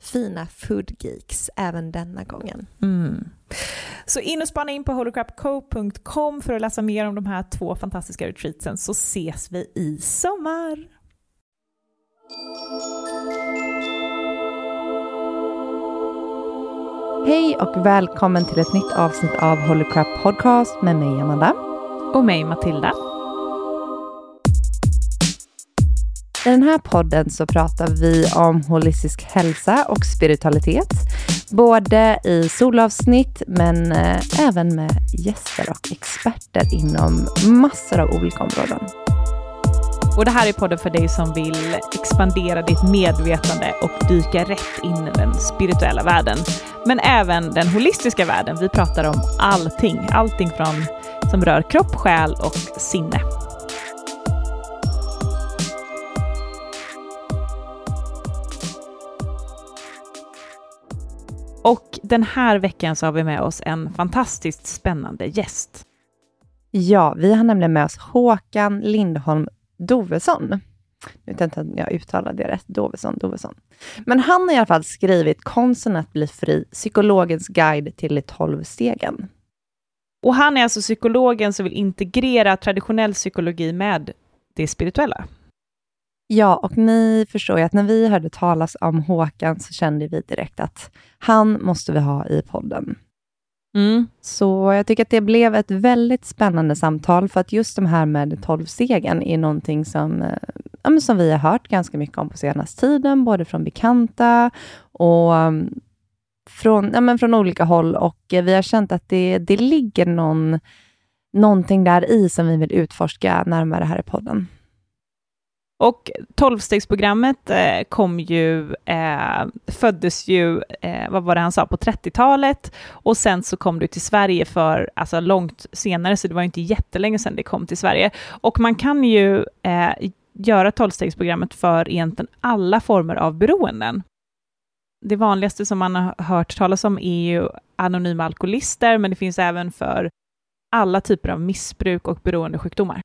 fina foodgeeks även denna gången. Mm. Så in och spana in på holocrapco.com för att läsa mer om de här två fantastiska retreatsen så ses vi i sommar. Hej och välkommen till ett nytt avsnitt av Holy Crap Podcast med mig Amanda. Och mig Matilda. I den här podden så pratar vi om holistisk hälsa och spiritualitet. Både i solavsnitt men eh, även med gäster och experter inom massor av olika områden. Och det här är podden för dig som vill expandera ditt medvetande och dyka rätt in i den spirituella världen. Men även den holistiska världen. Vi pratar om allting. Allting från, som rör kropp, själ och sinne. Och den här veckan så har vi med oss en fantastiskt spännande gäst. Ja, vi har nämligen med oss Håkan Lindholm Dovesson. Nu vet jag om jag uttalade det rätt. Dovesson, Dovesson. Men han har i alla fall skrivit Konsten att bli fri, psykologens guide till de tolv stegen. Och han är alltså psykologen som vill integrera traditionell psykologi med det spirituella. Ja, och ni förstår ju att när vi hörde talas om Håkan så kände vi direkt att han måste vi ha i podden. Mm. Så jag tycker att det blev ett väldigt spännande samtal, för att just de här med tolvstegen är någonting som, eh, ja, som vi har hört ganska mycket om på senaste tiden, både från bekanta och mm, från, ja, men från olika håll. Och vi har känt att det, det ligger någon, någonting där i som vi vill utforska närmare här i podden. Och tolvstegsprogrammet eh, kom ju, eh, föddes ju, eh, vad var det han sa, på 30-talet och sen så kom det till Sverige för, alltså långt senare, så det var inte jättelänge sedan det kom till Sverige. Och man kan ju eh, göra tolvstegsprogrammet för egentligen alla former av beroenden. det vanligaste som man har hört talas om är ju anonyma alkoholister, men det finns även för alla typer av missbruk och beroendesjukdomar.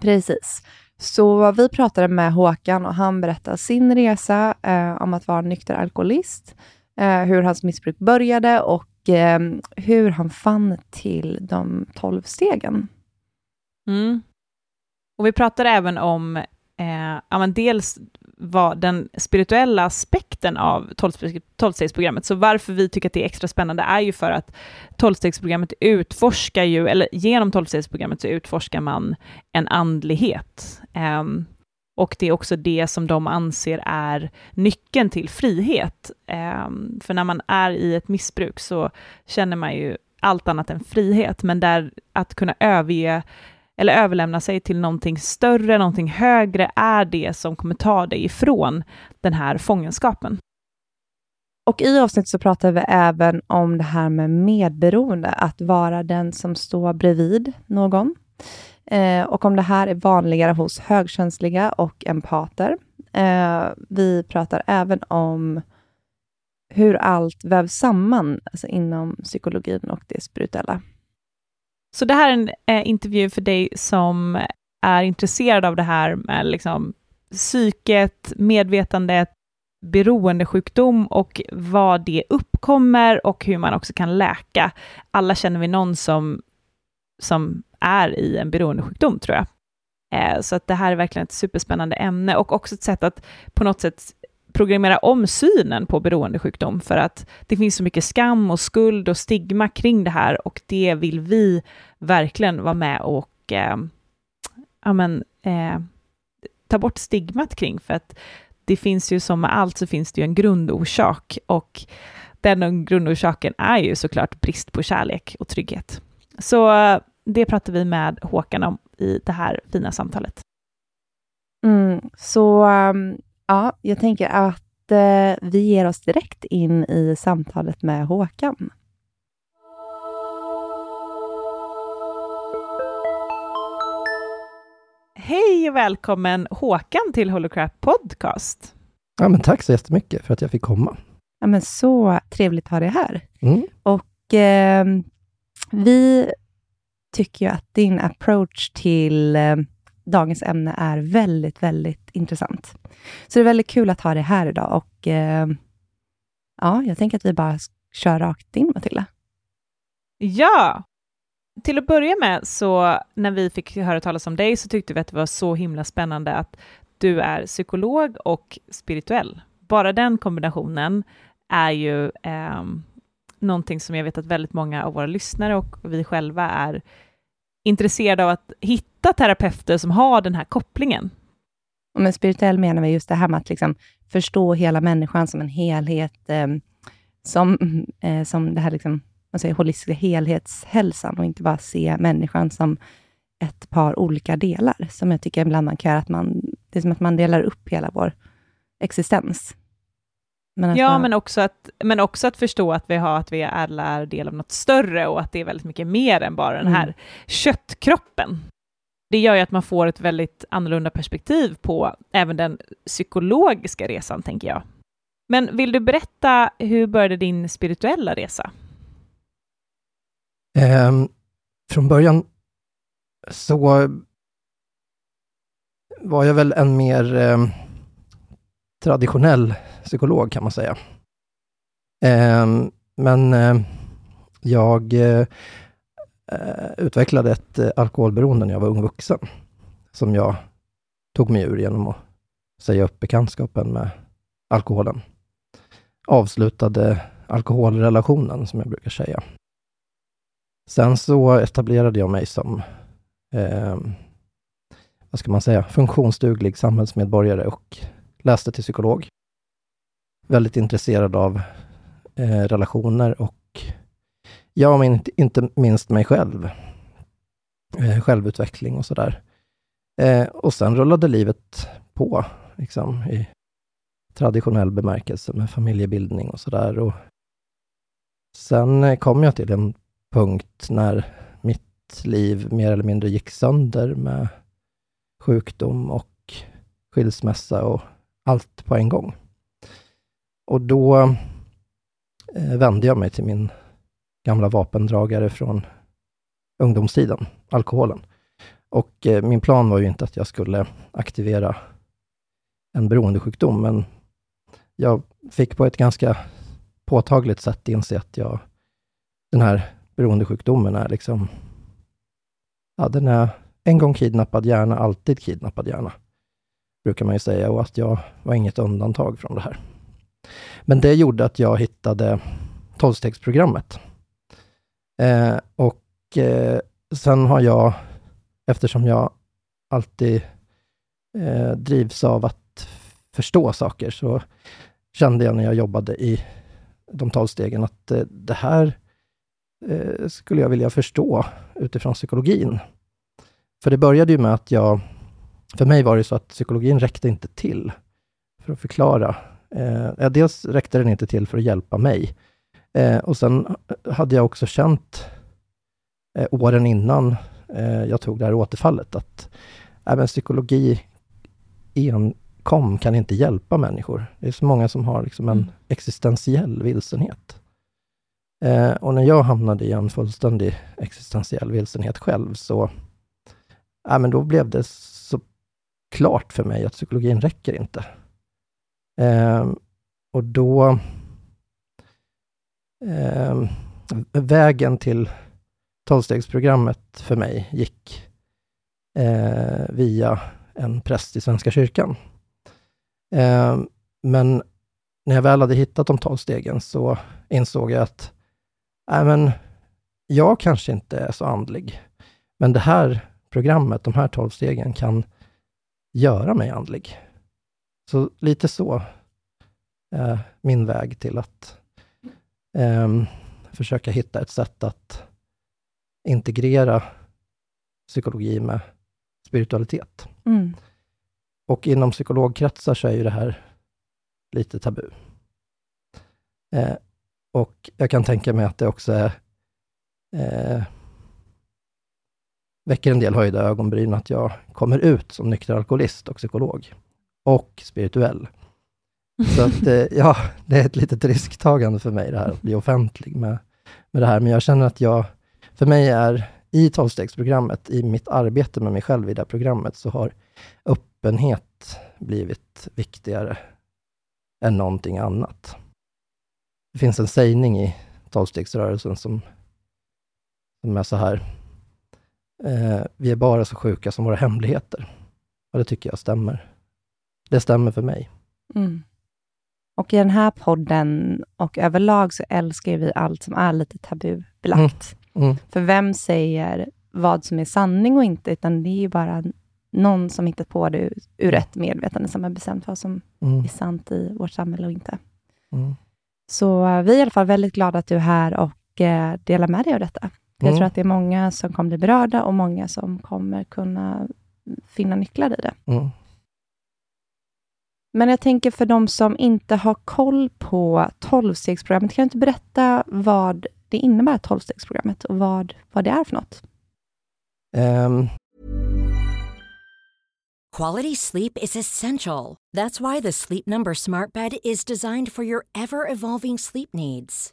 Precis. Så vi pratade med Håkan och han berättade sin resa eh, om att vara nykter alkoholist, eh, hur hans missbruk började och eh, hur han fann till de tolv stegen. Mm. Och vi pratade även om eh, ja, men dels vad den spirituella aspekten av tolvstegsprogrammet. Så varför vi tycker att det är extra spännande är ju för att tolvstegsprogrammet utforskar ju, eller genom tolvstegsprogrammet så utforskar man en andlighet. Um, och det är också det som de anser är nyckeln till frihet. Um, för när man är i ett missbruk så känner man ju allt annat än frihet, men där att kunna överge eller överlämna sig till någonting större, någonting högre, är det som kommer ta dig ifrån den här fångenskapen. Och i avsnittet så pratar vi även om det här med medberoende, att vara den som står bredvid någon. Eh, och om det här är vanligare hos högkänsliga och empater. Eh, vi pratar även om hur allt vävs samman alltså inom psykologin och det spirituella. Så det här är en eh, intervju för dig som är intresserad av det här med liksom, psyket, medvetandet, beroendesjukdom och vad det uppkommer och hur man också kan läka. Alla känner vi någon som, som är i en beroendesjukdom, tror jag. Eh, så att det här är verkligen ett superspännande ämne och också ett sätt att på något sätt programmera om synen på beroendesjukdom, för att det finns så mycket skam och skuld och stigma kring det här och det vill vi verkligen vara med och eh, amen, eh, ta bort stigmat kring, för att det finns ju som med allt så finns det ju en grundorsak och den grundorsaken är ju såklart brist på kärlek och trygghet. Så eh, det pratar vi med Håkan om i det här fina samtalet. Mm, så um, Ja, jag tänker att eh, vi ger oss direkt in i samtalet med Håkan. Hej och välkommen Håkan till Holocrap Podcast. Ja, men tack så jättemycket för att jag fick komma. Ja, men så trevligt att ha dig här. Mm. Och eh, vi tycker ju att din approach till eh, dagens ämne är väldigt, väldigt intressant. Så det är väldigt kul att ha dig här idag och eh, ja, jag tänker att vi bara kör rakt in, Matilda. Ja! Till att börja med, så när vi fick höra talas om dig så tyckte vi att det var så himla spännande att du är psykolog och spirituell. Bara den kombinationen är ju eh, någonting som jag vet att väldigt många av våra lyssnare och vi själva är intresserade av att hitta terapeuter som har den här kopplingen. Och med spirituell menar vi just det här med att liksom förstå hela människan som en helhet, eh, som, eh, som det här liksom, man säger, holistiska helhetshälsan och inte bara se människan som ett par olika delar, som jag tycker ibland man kan göra, att man, det är som att man delar upp hela vår existens. Men ja, man... men, också att, men också att förstå att vi, har, att vi alla är del av något större och att det är väldigt mycket mer än bara den mm. här mm. köttkroppen. Det gör ju att man får ett väldigt annorlunda perspektiv på även den psykologiska resan, tänker jag. Men vill du berätta, hur började din spirituella resa? Eh, från början så var jag väl en mer eh, traditionell psykolog kan man säga. Eh, men eh, jag eh, utvecklade ett eh, alkoholberoende när jag var ung vuxen, som jag tog mig ur genom att säga upp bekantskapen med alkoholen. Avslutade alkoholrelationen, som jag brukar säga. Sen så etablerade jag mig som, eh, vad ska man säga, funktionsduglig samhällsmedborgare och läste till psykolog. Väldigt intresserad av eh, relationer och ja, men inte minst mig själv. Eh, självutveckling och sådär. Eh, och sen rullade livet på, liksom, i traditionell bemärkelse med familjebildning och sådär. Sen eh, kom jag till en punkt när mitt liv mer eller mindre gick sönder med sjukdom och skilsmässa och allt på en gång. och då eh, vände jag mig till min gamla vapendragare från ungdomstiden, alkoholen. Och eh, min plan var ju inte att jag skulle aktivera en beroendesjukdom, men jag fick på ett ganska påtagligt sätt inse att jag, den här beroendesjukdomen är liksom, ja, den är en gång kidnappad hjärna, alltid kidnappad hjärna, brukar man ju säga, och att jag var inget undantag från det här. Men det gjorde att jag hittade tolvstegsprogrammet. Eh, och eh, sen har jag, eftersom jag alltid eh, drivs av att förstå saker, så kände jag när jag jobbade i de tolv stegen att eh, det här eh, skulle jag vilja förstå utifrån psykologin. För det började ju med att jag, för mig var det så att psykologin räckte inte till för att förklara. Eh, dels räckte den inte till för att hjälpa mig. Eh, och sen hade jag också känt eh, åren innan eh, jag tog det här återfallet att även psykologi enkom kan inte hjälpa människor. Det är så många som har liksom en mm. existentiell vilsenhet. Eh, och när jag hamnade i en fullständig existentiell vilsenhet själv, så ja, men då blev det klart för mig att psykologin räcker inte. Eh, och då... Eh, vägen till tolvstegsprogrammet för mig gick eh, via en präst i Svenska kyrkan. Eh, men när jag väl hade hittat de tolv stegen så insåg jag att äh, men, jag kanske inte är så andlig, men det här programmet, de här tolv stegen, kan göra mig andlig. Så lite så är min väg till att eh, försöka hitta ett sätt att integrera psykologi med spiritualitet. Mm. Och inom psykologkretsar så är ju det här lite tabu. Eh, och jag kan tänka mig att det också är eh, väcker en del höjda ögonbryn att jag kommer ut som nykter alkoholist och psykolog. Och spirituell. Så att, eh, ja, det är ett litet risktagande för mig det här, att bli offentlig med, med det här. Men jag känner att jag, för mig är i tolvstegsprogrammet, i mitt arbete med mig själv i det här programmet, så har öppenhet blivit viktigare än någonting annat. Det finns en sägning i tolvstegsrörelsen som, som är så här. Eh, vi är bara så sjuka som våra hemligheter. Och det tycker jag stämmer. Det stämmer för mig. Mm. Och i den här podden och överlag så älskar vi allt som är lite tabubelagt. Mm. Mm. För vem säger vad som är sanning och inte, utan det är ju bara någon som hittat på det ur ett medvetande, som har bestämt vad som mm. är sant i vårt samhälle och inte. Mm. Så eh, vi är i alla fall väldigt glada att du är här och eh, delar med dig av detta. Jag tror mm. att det är många som kommer bli berörda och många som kommer kunna finna nycklar i det. Mm. Men jag tänker för de som inte har koll på tolvstegsprogrammet, kan du inte berätta vad det innebär, tolvstegsprogrammet, och vad, vad det är för något? Um. Quality sleep is essential. That's why the Sleep Number smart bed is designed for your ever evolving sleep needs.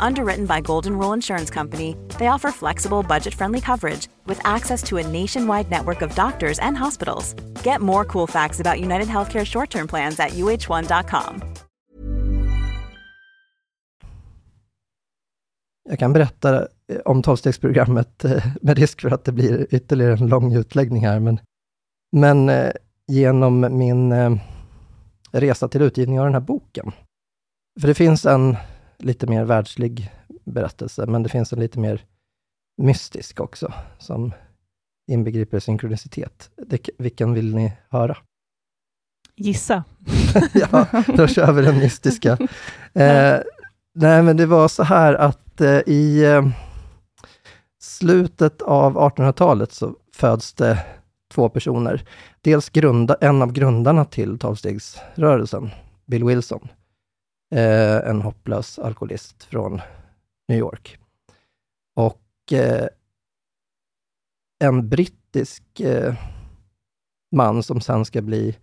Underwritten by Golden Rule Insurance Company, they offer flexible, budget-friendly coverage with access to a nationwide network of doctors and hospitals. Get more cool facts about United Healthcare short-term plans at uh1.com. Jag kan berätta eh, om tolvstegsprogrammet eh, med risk för att det blir ytterligare en lång utläggning här, men Men eh, genom min resa till utgivning av den här boken. För det finns en lite mer världslig berättelse, men det finns en lite mer mystisk också, som inbegriper synkronicitet. Det, vilken vill ni höra? Gissa. ja, då kör vi den mystiska. Eh, nej, men det var så här att eh, i eh, slutet av 1800-talet så föds det två personer. Dels grunda, en av grundarna till tolvstegsrörelsen, Bill Wilson, eh, en hopplös alkoholist från New York. Och eh, en brittisk eh, man som sen ska bli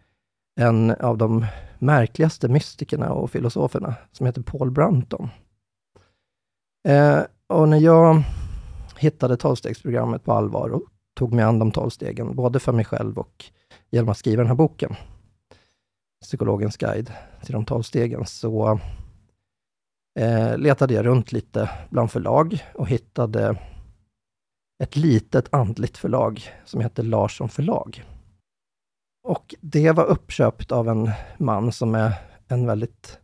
en av de märkligaste mystikerna och filosoferna, som heter Paul Brunton. Eh, och när jag hittade tolvstegsprogrammet på allvar och tog mig an de tolv stegen, både för mig själv och genom att skriva den här boken, Psykologens guide till de tolv stegen, så eh, letade jag runt lite bland förlag och hittade ett litet andligt förlag som hette Larsson förlag. Och det var uppköpt av en man som är en väldigt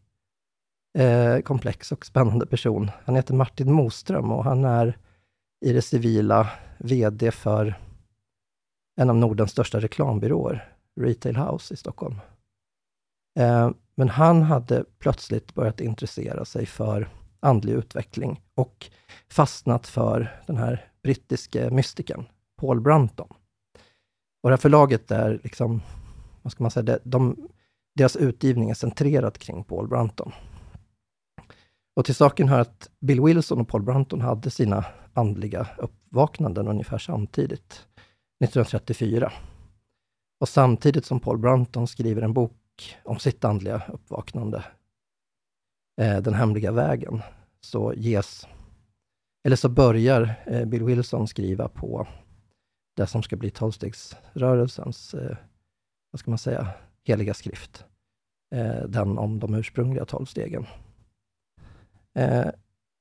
eh, komplex och spännande person. Han heter Martin Moström och han är i det civila VD för en av Nordens största reklambyråer, Retail House i Stockholm. Eh, men han hade plötsligt börjat intressera sig för andlig utveckling och fastnat för den här brittiske mystikern, Paul Brunton. Och det här förlaget är liksom, vad ska man säga, de, de, deras utgivning är centrerad kring Paul Brunton. Och till saken hör att Bill Wilson och Paul Brunton hade sina andliga uppvaknanden ungefär samtidigt, 1934. Och samtidigt som Paul Brunton skriver en bok om sitt andliga uppvaknande, eh, Den hemliga vägen, så ges, eller så börjar eh, Bill Wilson skriva på det som ska bli tolvstegsrörelsens, eh, vad ska man säga, heliga skrift. Eh, den om de ursprungliga tolvstegen. Eh,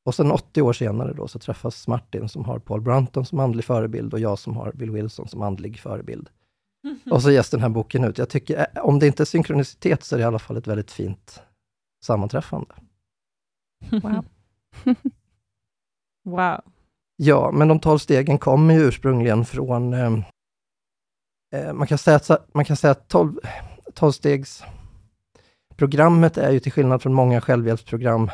och sen 80 år senare då, så träffas Martin som har Paul Brunton som andlig förebild och jag som har Bill Wilson som andlig förebild. Och så ges den här boken ut. Jag tycker, eh, om det inte är synkronicitet, så är det i alla fall ett väldigt fint sammanträffande. Wow. wow. Ja, men de tolv stegen kommer ju ursprungligen från... Eh, eh man kan säga att, man kan säga att tolv, tolvstegsprogrammet är ju till skillnad från många självhjälpsprogram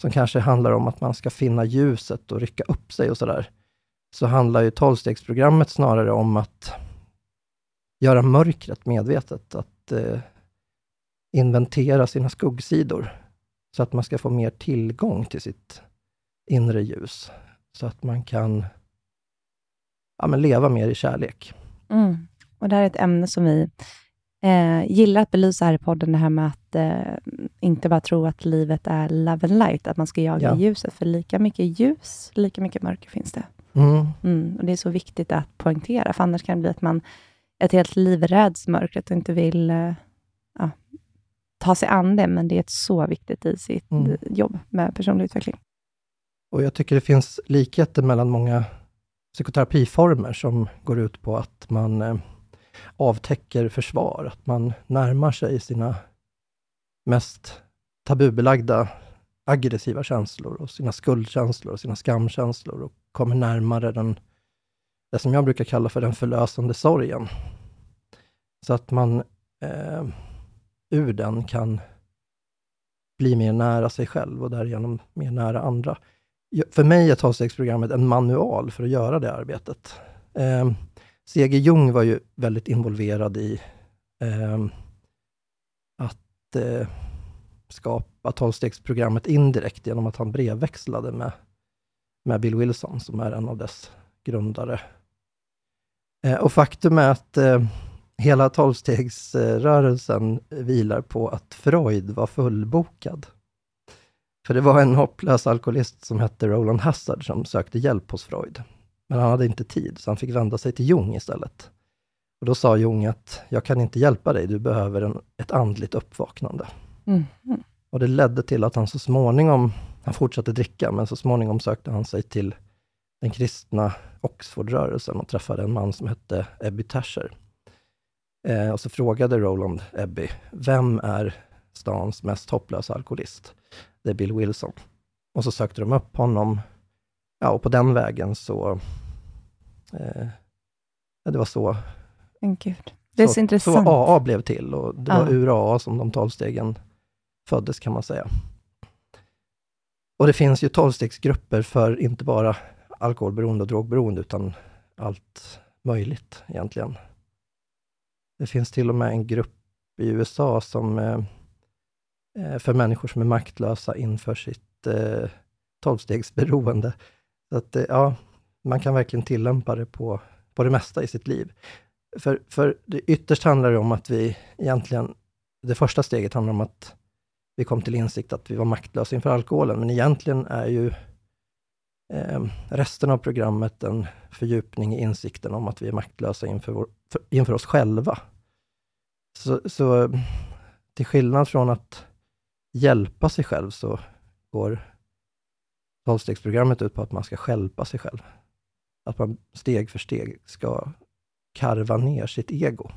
som kanske handlar om att man ska finna ljuset och rycka upp sig och sådär, så handlar ju tolvstegsprogrammet snarare om att göra mörkret medvetet, att eh, inventera sina skuggsidor, så att man ska få mer tillgång till sitt inre ljus så att man kan ja, men leva mer i kärlek. Mm. Och det här är ett ämne som vi eh, gillar att belysa här i podden, det här med att eh, inte bara tro att livet är love and light, att man ska jaga ja. ljuset, för lika mycket ljus, lika mycket mörker finns det. Mm. Mm, och Det är så viktigt att poängtera, för annars kan det bli att man ett helt liv räds mörkret och inte vill eh, ja, ta sig an det, men det är ett så viktigt i sitt mm. jobb med personlig utveckling. Och jag tycker det finns likheter mellan många psykoterapiformer som går ut på att man eh, avtäcker försvar, att man närmar sig sina mest tabubelagda aggressiva känslor och sina skuldkänslor och sina skamkänslor och kommer närmare den, det som jag brukar kalla för den förlösande sorgen. Så att man eh, ur den kan bli mer nära sig själv och därigenom mer nära andra för mig är tolvstegsprogrammet en manual för att göra det arbetet. Eh, C.G. Jung var ju väldigt involverad i eh, att eh, skapa tolvstegsprogrammet indirekt genom att han brevväxlade med, med Bill Wilson, som är en av dess grundare. Eh, och faktum är att eh, hela tolvstegsrörelsen vilar på att Freud var fullbokad. För det var en hopplös alkoholist som hette Roland Hassard som sökte hjälp hos Freud. Men han hade inte tid, så han fick vända sig till Jung istället. Och Då sa Jung att, jag kan inte hjälpa dig, du behöver en, ett andligt uppvaknande. Mm. Och Det ledde till att han så småningom, han fortsatte dricka, men så småningom sökte han sig till den kristna Oxfordrörelsen och träffade en man som hette Ebby Tasher, Eh, och så frågade Roland Ebby, vem är stans mest hopplösa alkoholist? Det är Bill Wilson. Och så sökte de upp honom. Ja, och på den vägen så... Eh, det var så... Men gud. Det är så, så intressant. Så AA blev till och det ja. var ur AA som de tolv stegen föddes, kan man säga. Och det finns ju tolvstegsgrupper för inte bara alkoholberoende och drogberoende, utan allt möjligt egentligen. Det finns till och med en grupp i USA som eh, eh, för människor som är maktlösa inför sitt eh, tolvstegsberoende. Så att, eh, ja, man kan verkligen tillämpa det på, på det mesta i sitt liv. För, för det ytterst handlar det om att vi egentligen, det första steget handlar om att vi kom till insikt att vi var maktlösa inför alkoholen, men egentligen är ju eh, resten av programmet en fördjupning i insikten om att vi är maktlösa inför, vår, för, inför oss själva. Så, så till skillnad från att hjälpa sig själv, så går tolvstegsprogrammet ut på att man ska hjälpa sig själv. Att man steg för steg ska karva ner sitt ego.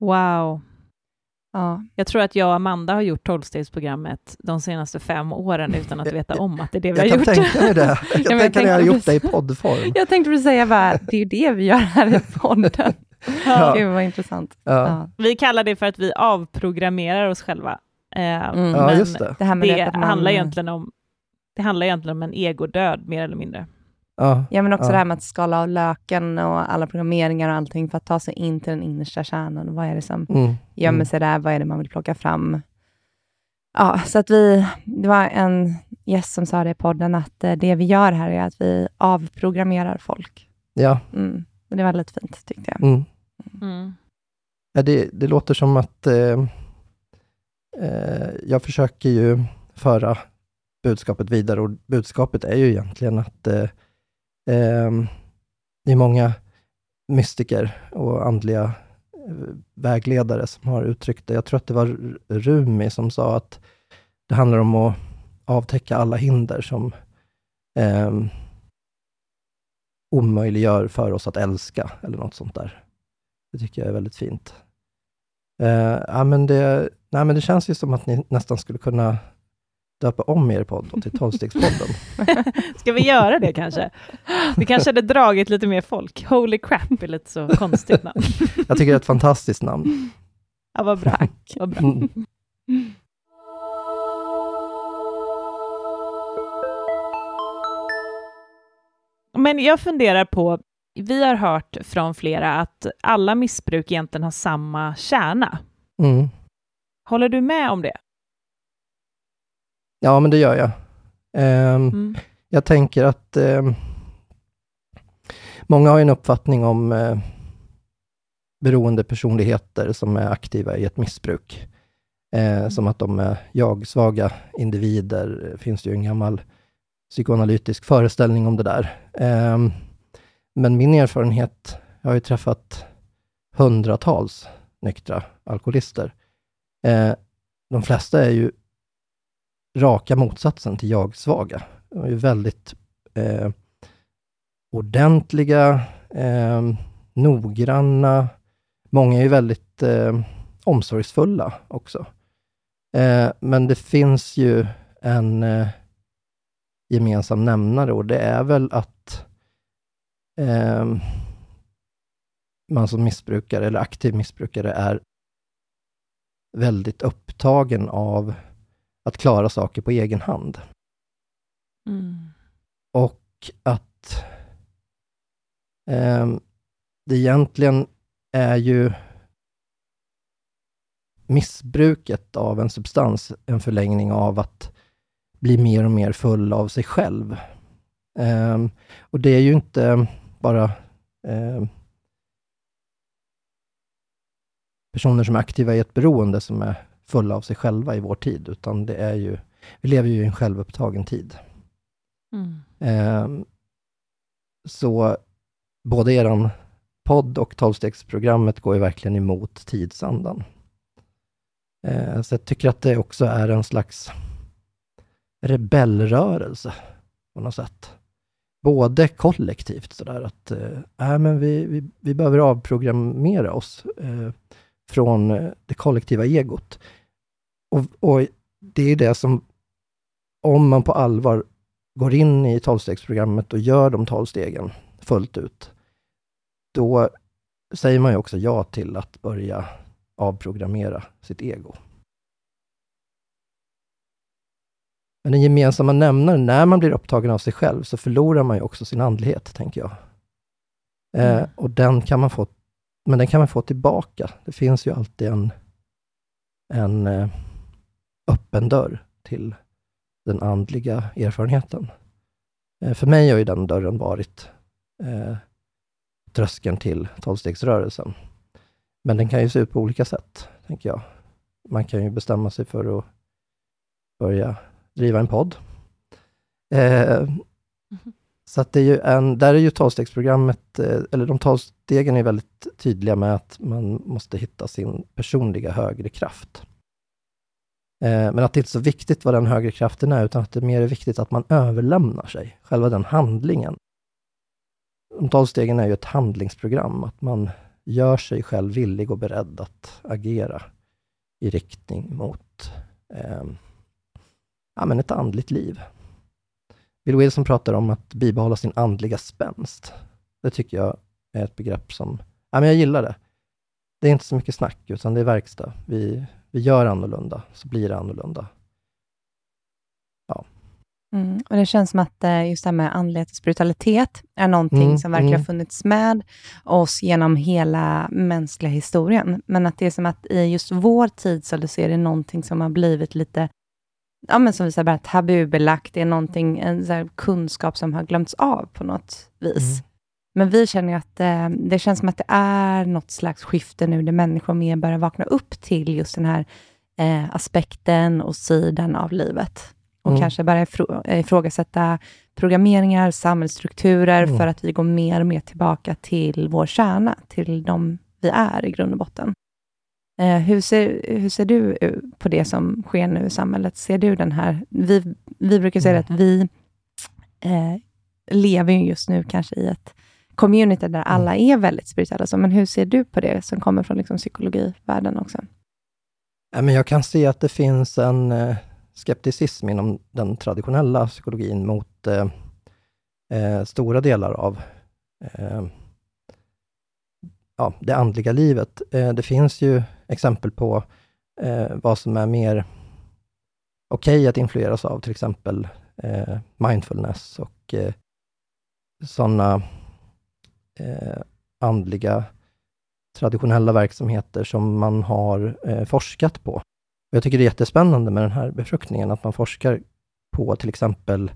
Wow. Ja. Jag tror att jag och Amanda har gjort tolvstegsprogrammet de senaste fem åren utan att veta om att det är det vi jag har gjort. Jag kan tänka mig det. Jag kan ja, tänka mig att jag har gjort det i poddform. Jag tänkte precis säga, bara, det är ju det vi gör här i podden. Ja. Gud vad intressant. Ja. Ja. Vi kallar det för att vi avprogrammerar oss själva. Eh, mm. Ja, just det. Det, här med det, man... handlar egentligen om, det handlar egentligen om en egodöd, mer eller mindre. Ja, ja men också ja. det här med att skala av löken och alla programmeringar och allting för att ta sig in till den innersta kärnan. Vad är det som mm. gömmer mm. sig där? Vad är det man vill plocka fram? Ja, så att vi, det var en gäst som sa det i podden, att eh, det vi gör här är att vi avprogrammerar folk. Ja. Mm. Och det var väldigt fint, tyckte jag. Mm. Mm. Ja, det, det låter som att eh, eh, jag försöker ju föra budskapet vidare och budskapet är ju egentligen att eh, det är många mystiker och andliga eh, vägledare som har uttryckt det. Jag tror att det var Rumi som sa att det handlar om att avtäcka alla hinder som eh, omöjliggör för oss att älska, eller något sånt där. Det tycker jag är väldigt fint. Eh, ja, men det, nej, men det känns ju som att ni nästan skulle kunna döpa om er podd till Tolvstegspodden. Ska vi göra det kanske? Vi kanske hade dragit lite mer folk. Holy crap är lite så konstigt namn. Jag tycker det är ett fantastiskt namn. Ja, vad bra. Vad bra. Mm. Men jag funderar på, vi har hört från flera att alla missbruk egentligen har samma kärna. Mm. Håller du med om det? Ja, men det gör jag. Um, mm. Jag tänker att um, många har en uppfattning om uh, beroende personligheter som är aktiva i ett missbruk. Uh, mm. Som att de är jag-svaga individer. Det finns ju en gammal psykoanalytisk föreställning om det där. Um, men min erfarenhet, jag har ju träffat hundratals nyktra alkoholister. Uh, de flesta är ju raka motsatsen till jag-svaga. De är ju väldigt eh, ordentliga, eh, noggranna. Många är ju väldigt eh, omsorgsfulla också. Eh, men det finns ju en eh, gemensam nämnare och det är väl att eh, man som missbrukare eller aktiv missbrukare är väldigt upptagen av att klara saker på egen hand. Mm. Och att eh, det egentligen är ju missbruket av en substans en förlängning av att bli mer och mer full av sig själv. Eh, och det är ju inte bara eh, personer som är aktiva i ett beroende som är fulla av sig själva i vår tid, utan det är ju, vi lever ju i en självupptagen tid. Mm. Eh, så både er podd och tolvstegsprogrammet går ju verkligen emot tidsandan. Eh, så jag tycker att det också är en slags rebellrörelse på något sätt. både kollektivt sådär att eh, äh, men vi, vi, vi behöver avprogrammera oss eh, från eh, det kollektiva egot. Och, och det är det som, om man på allvar går in i tolvstegsprogrammet och gör de tolv stegen fullt ut, då säger man ju också ja till att börja avprogrammera sitt ego. Men den gemensamma nämnaren, när man blir upptagen av sig själv, så förlorar man ju också sin andlighet, tänker jag. Eh, mm. och den kan man få, men den kan man få tillbaka. Det finns ju alltid en, en eh, öppen dörr till den andliga erfarenheten. Eh, för mig har ju den dörren varit eh, tröskeln till tolvstegsrörelsen. Men den kan ju se ut på olika sätt, tänker jag. Man kan ju bestämma sig för att börja driva en podd. Eh, mm. Så att det är ju en, där är ju tolvstegsprogrammet, eh, eller de tolvstegen är väldigt tydliga med att man måste hitta sin personliga högre kraft. Eh, men att det inte är så viktigt vad den högre kraften är, utan att det är mer viktigt att man överlämnar sig, själva den handlingen. De tolv stegen är ju ett handlingsprogram, att man gör sig själv villig och beredd att agera i riktning mot eh, ja, men ett andligt liv. Bill Wilson pratar om att bibehålla sin andliga spänst. Det tycker jag är ett begrepp som, ja, men jag gillar det. Det är inte så mycket snack, utan det är verkstad. Vi, vi gör annorlunda, så blir det annorlunda. Ja. Mm, och Det känns som att eh, just det här med andlighet och spiritualitet är någonting mm, som verkligen mm. har funnits med oss genom hela mänskliga historien. Men att det är som att i just vår tid så är det någonting som har blivit lite ja, men som vi säger, tabubelagt. Det är någonting, en så kunskap som har glömts av på något vis. Men vi känner att eh, det känns som att det är något slags skifte nu, där människor mer börjar vakna upp till just den här eh, aspekten och sidan av livet. Och mm. kanske börja ifrågasätta programmeringar, samhällsstrukturer, mm. för att vi går mer och mer tillbaka till vår kärna, till de vi är i grund och botten. Eh, hur, ser, hur ser du på det som sker nu i samhället? Ser du den här... Vi, vi brukar säga mm. att vi eh, lever just nu kanske i ett community där mm. alla är väldigt spirituella, så, men hur ser du på det som kommer från liksom, psykologivärlden också? Ja, men jag kan se att det finns en eh, skepticism inom den traditionella psykologin mot eh, eh, stora delar av eh, ja, det andliga livet. Eh, det finns ju exempel på eh, vad som är mer okej okay att influeras av, till exempel mindfulness och sådana eh, andliga traditionella verksamheter som man har eh, forskat på. Jag tycker det är jättespännande med den här befruktningen, att man forskar på till exempel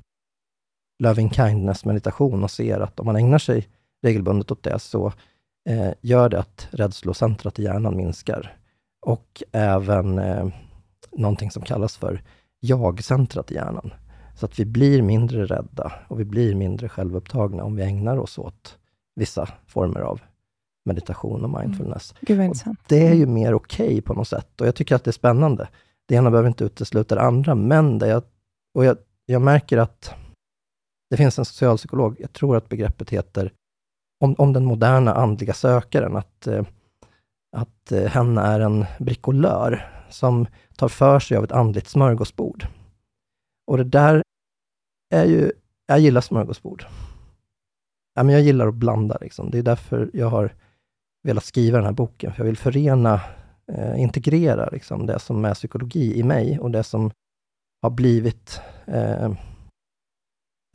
loving kindness meditation och ser att om man ägnar sig regelbundet åt det, så eh, gör det att rädslocentrat i hjärnan minskar. Och även eh, någonting som kallas för jag-centrat i hjärnan. Så att vi blir mindre rädda och vi blir mindre självupptagna om vi ägnar oss åt vissa former av meditation och mindfulness. Mm. Gud, det är ju mer okej okay på något sätt och jag tycker att det är spännande. Det ena behöver inte utesluta det andra, men det jag, och jag, jag märker att det finns en socialpsykolog, jag tror att begreppet heter om, om den moderna andliga sökaren, att, eh, att eh, hen är en bricolör som tar för sig av ett andligt smörgåsbord. Och det där är ju, jag gillar smörgåsbord. Ja, men jag gillar att blanda. Liksom. Det är därför jag har velat skriva den här boken, för jag vill förena, eh, integrera liksom, det som är psykologi i mig och det som har blivit eh,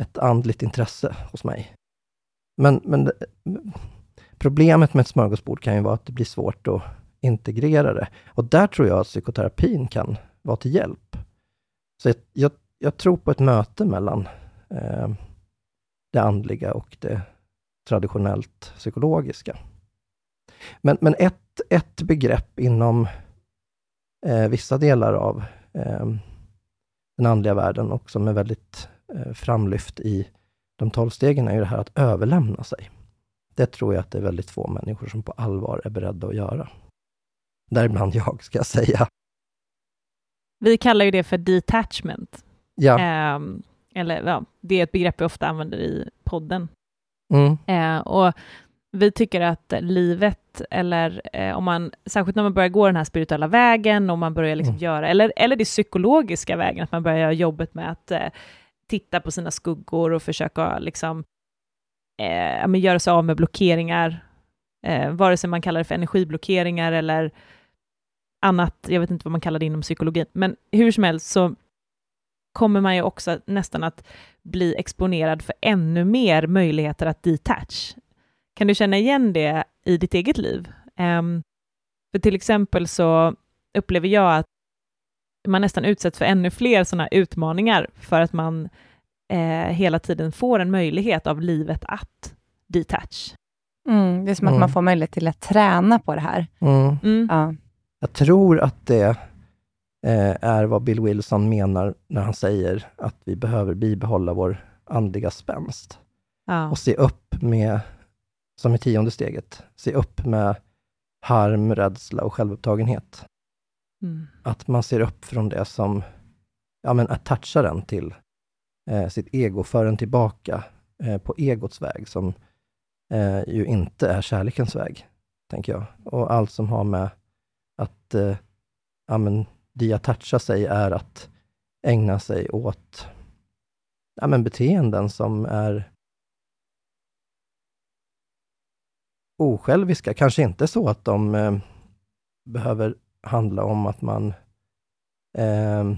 ett andligt intresse hos mig. Men, men problemet med ett smörgåsbord kan ju vara att det blir svårt att integrera det. Och där tror jag att psykoterapin kan vara till hjälp. Så jag, jag tror på ett möte mellan eh, det andliga och det traditionellt psykologiska. Men, men ett, ett begrepp inom eh, vissa delar av eh, den andliga världen och som är väldigt eh, framlyft i de tolv stegen är ju det här att överlämna sig. Det tror jag att det är väldigt få människor som på allvar är beredda att göra. Däribland jag, ska jag säga. Vi kallar ju det för detachment. Ja. Um, eller ja, det är ett begrepp vi ofta använder i podden. Mm. Eh, och vi tycker att livet, eller eh, om man, särskilt när man börjar gå den här spirituella vägen, och man börjar liksom Mm. göra, eller, eller det psykologiska vägen, att man börjar göra jobbet med att eh, titta på sina skuggor och försöka liksom, eh, göra sig av med blockeringar, eh, vare sig man kallar det för energiblockeringar eller annat, jag vet inte vad man kallar det inom psykologin, men hur som helst så kommer man ju också nästan att bli exponerad för ännu mer möjligheter att detach. Kan du känna igen det i ditt eget liv? Ehm, för till exempel så upplever jag att man nästan utsätts för ännu fler sådana utmaningar för att man eh, hela tiden får en möjlighet av livet att detach. Mm, det är som att Mm. man får möjlighet till att träna på det här. Mm. Mm. Ja. Jag tror att det är vad Bill Wilson menar när han säger att vi behöver bibehålla vår andliga spänst. Ja. Och se upp med, som i tionde steget, se upp med harm, rädsla och självupptagenhet. Mm. Att man ser upp från det som, ja men attachar en till eh, sitt ego, för en tillbaka eh, på egots väg, som eh, ju inte är kärlekens väg, tänker jag. Och allt som har med att eh, ja, men, diatacha sig är att ägna sig åt ja, men, beteenden som är osjälviska. Kanske inte så att de eh, behöver handla om att man eh,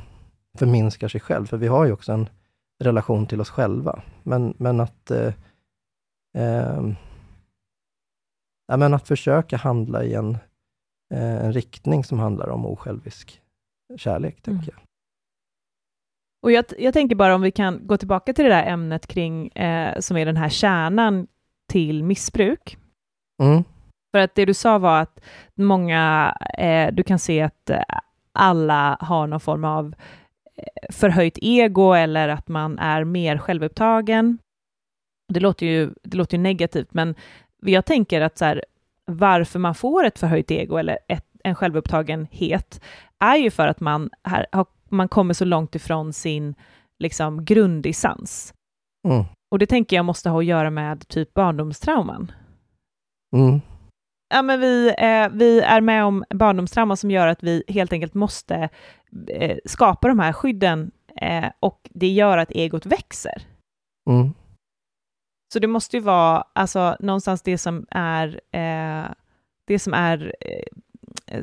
förminskar sig själv, för vi har ju också en relation till oss själva. Men, men att eh, eh, ja, men att försöka handla i en, eh, en riktning som handlar om osjälvisk kärlek, Mm. tänker jag. Och jag, jag tänker bara om vi kan gå tillbaka till det där ämnet kring, eh, som är den här kärnan till missbruk. Mm. För att det du sa var att många, eh, du kan se att eh, alla har någon form av eh, förhöjt ego eller att man är mer självupptagen. Det låter ju, det låter ju negativt, men jag tänker att så här, varför man får ett förhöjt ego eller ett, en självupptagenhet är ju för att man, här, har, man kommer så långt ifrån sin liksom, grundessens. Mm. Och det tänker jag måste ha att göra med typ barndomstrauman. Mm. Ja, men vi, eh, vi är med om barndomstrauma som gör att vi helt enkelt måste eh, skapa de här skydden eh, och det gör att egot växer. Mm. Så det måste ju vara alltså, någonstans det som är, eh, det som är eh,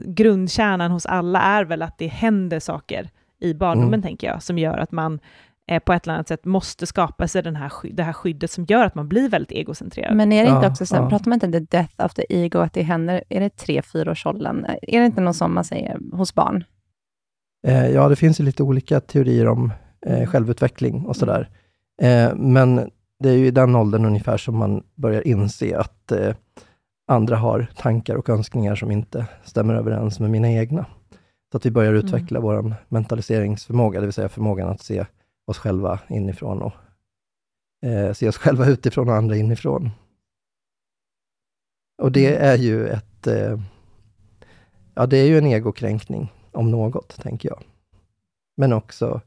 grundkärnan hos alla är väl att det händer saker i barndomen, Mm. tänker jag, som gör att man eh, på ett eller annat sätt måste skapa sig den här, sky- det här skyddet som gör att man blir väldigt egocentrerad. Men är det inte Ja, också, sen, ja. pratar man inte om the death of the ego, att det händer, är det tre, fyra års åldern? Är det inte något som man säger hos barn? Eh, ja, det finns ju lite olika teorier om eh, självutveckling och sådär. Eh, men det är ju i den åldern ungefär som man börjar inse att eh, andra har tankar och önskningar som inte stämmer överens med mina egna. Så att vi börjar utveckla vår mentaliseringsförmåga, det vill säga förmågan att se oss själva inifrån och eh, se oss själva utifrån och andra inifrån. Och det är ju ett, eh, ja det är ju en egokränkning om något, tänker jag. Men också,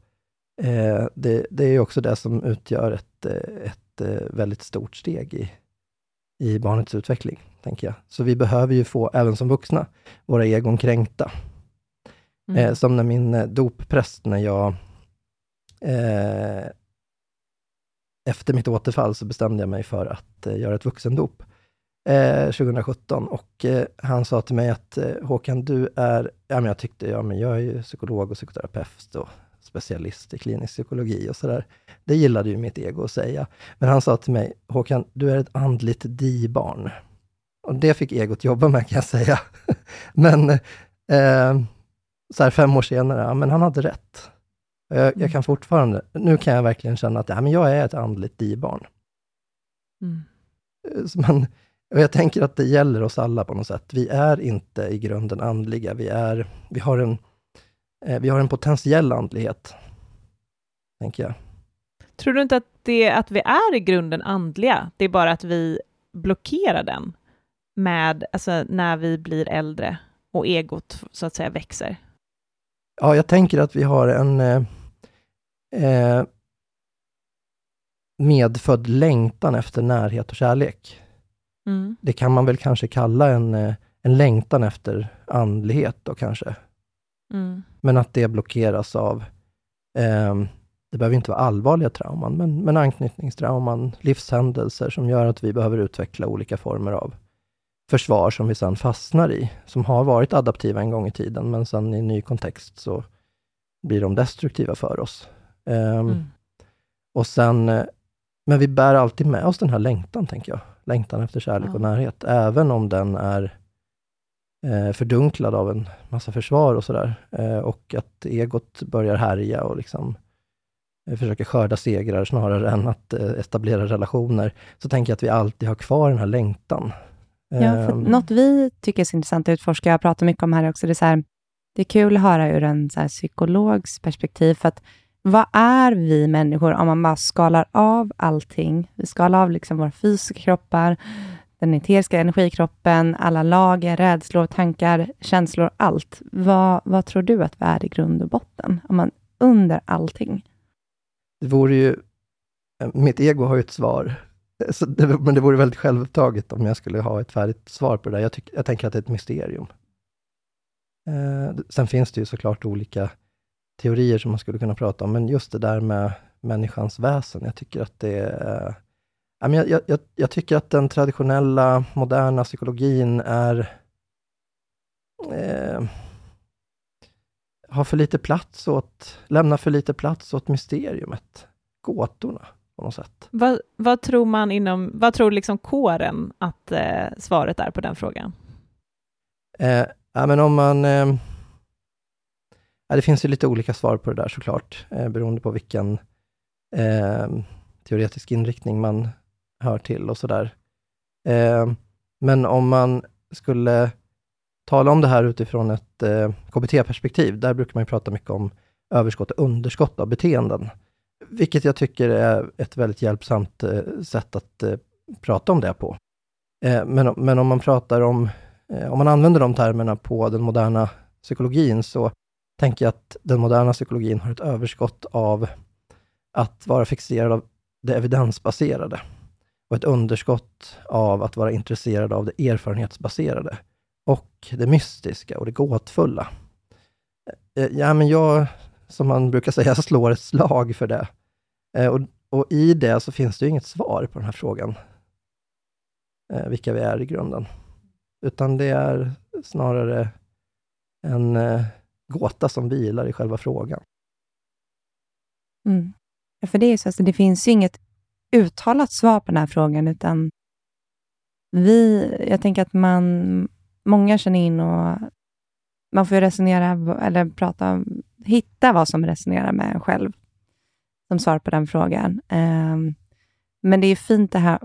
eh, det, det är ju också det som utgör ett, eh, ett eh, väldigt stort steg i, i barnets utveckling, tänker jag. Så vi behöver ju få, även som vuxna, våra egon kränkta. Mm. Eh, som när min eh, doppräst, när jag eh, efter mitt återfall så bestämde jag mig för att eh, göra ett vuxendop eh, 2017 och eh, han sa till mig att eh, Håkan, du är, ja men jag tyckte, ja men jag är ju psykolog och psykoterapeut och specialist i klinisk psykologi och sådär. Det gillade ju mitt ego att säga. Men han sa till mig, Håkan, du är ett andligt di-barn. Och det fick egot jobba med kan jag säga. men eh, så här fem år senare, ja men han hade rätt. Jag, jag kan fortfarande, nu kan jag verkligen känna att ja, men jag är ett andligt di-barn. Mm. Eh, Man, och jag tänker att det gäller oss alla på något sätt. Vi är inte i grunden andliga. Vi, är, vi, har, en, eh, vi har en potentiell andlighet, tänker jag. Tror du inte att det att vi är i grunden andliga, det är bara att vi blockerar den med, alltså när vi blir äldre och egot så att säga växer? Ja, jag tänker att vi har en... Eh, eh, medfödd längtan efter närhet och kärlek. Mm. Det kan man väl kanske kalla en, eh, en längtan efter andlighet då kanske. Mm. Men att det blockeras av, eh, det behöver inte vara allvarliga trauman, men, men anknytningstrauman, livshändelser som gör att vi behöver utveckla olika former av försvar som vi sedan fastnar i, som har varit adaptiva en gång i tiden, men sen i en ny kontext så blir de destruktiva för oss. Eh, Mm. och sen, eh, men vi bär alltid med oss den här längtan, tänker jag. Längtan efter kärlek Ja. och närhet, även om den är eh, fördunklad av en massa försvar och sådär. Eh, och att egot börjar härja och liksom eh, försöker skörda segrar snarare än att eh, etablera relationer. Så tänker jag att vi alltid har kvar den här längtan. Ja, för Ehm, något vi tycker är så intressant att utforska, jag pratar mycket om här också, det är, så här, det är kul att höra ur en så här psykologs perspektiv, för att vad är vi människor om man bara skalar av allting? Vi skalar av liksom våra fysiska kroppar, den eteriska energikroppen, alla lager, rädslor, tankar, känslor, allt. Vad, vad tror du att vi är i grund och botten? Om man under allting. Det vore ju, eh, mitt ego har ju ett svar, det, men det vore väldigt självupptaget om jag skulle ha ett färdigt svar på det där. Jag, tyck, jag tänker att det är ett mysterium. Eh, sen finns det ju såklart olika teorier som man skulle kunna prata om, men just det där med människans väsen, jag tycker att det är... Eh, jag, jag, jag, jag tycker att den traditionella, moderna psykologin är... Eh, har för lite plats åt, lämnar för lite plats åt mysteriumet, gåtorna på något sätt. Vad, vad tror man inom, vad tror liksom kåren att eh, svaret är på den frågan? Eh, ja, men om man... Eh, ja, det finns ju lite olika svar på det där såklart, eh, beroende på vilken eh, teoretisk inriktning man hör till och sådär. Eh, men om man skulle tala om det här utifrån ett eh, KBT-perspektiv, där brukar man ju prata mycket om överskott och underskott av beteenden. Vilket jag tycker är ett väldigt hjälpsamt eh, sätt att eh, prata om det på. Eh, men, men om man pratar om Eh, Om man använder de termerna på den moderna psykologin, så tänker jag att den moderna psykologin har ett överskott av att vara fixerad av det evidensbaserade och ett underskott av att vara intresserad av det erfarenhetsbaserade och det mystiska och det gåtfulla. Eh, ja, men jag, som man brukar säga, slår ett slag för det. Eh, och, och i det så finns det ju inget svar på den här frågan, eh, vilka vi är i grunden utan det är snarare en eh, gåta som vilar i själva frågan. Mm. Ja, för det är så, alltså, det finns ju inget uttalat svar på den här frågan, utan vi, jag tänker att man, många känner in och man får ju resonera, eller prata, hitta vad som resonerar med en själv, som svar på den frågan. Ehm, men det är fint det här,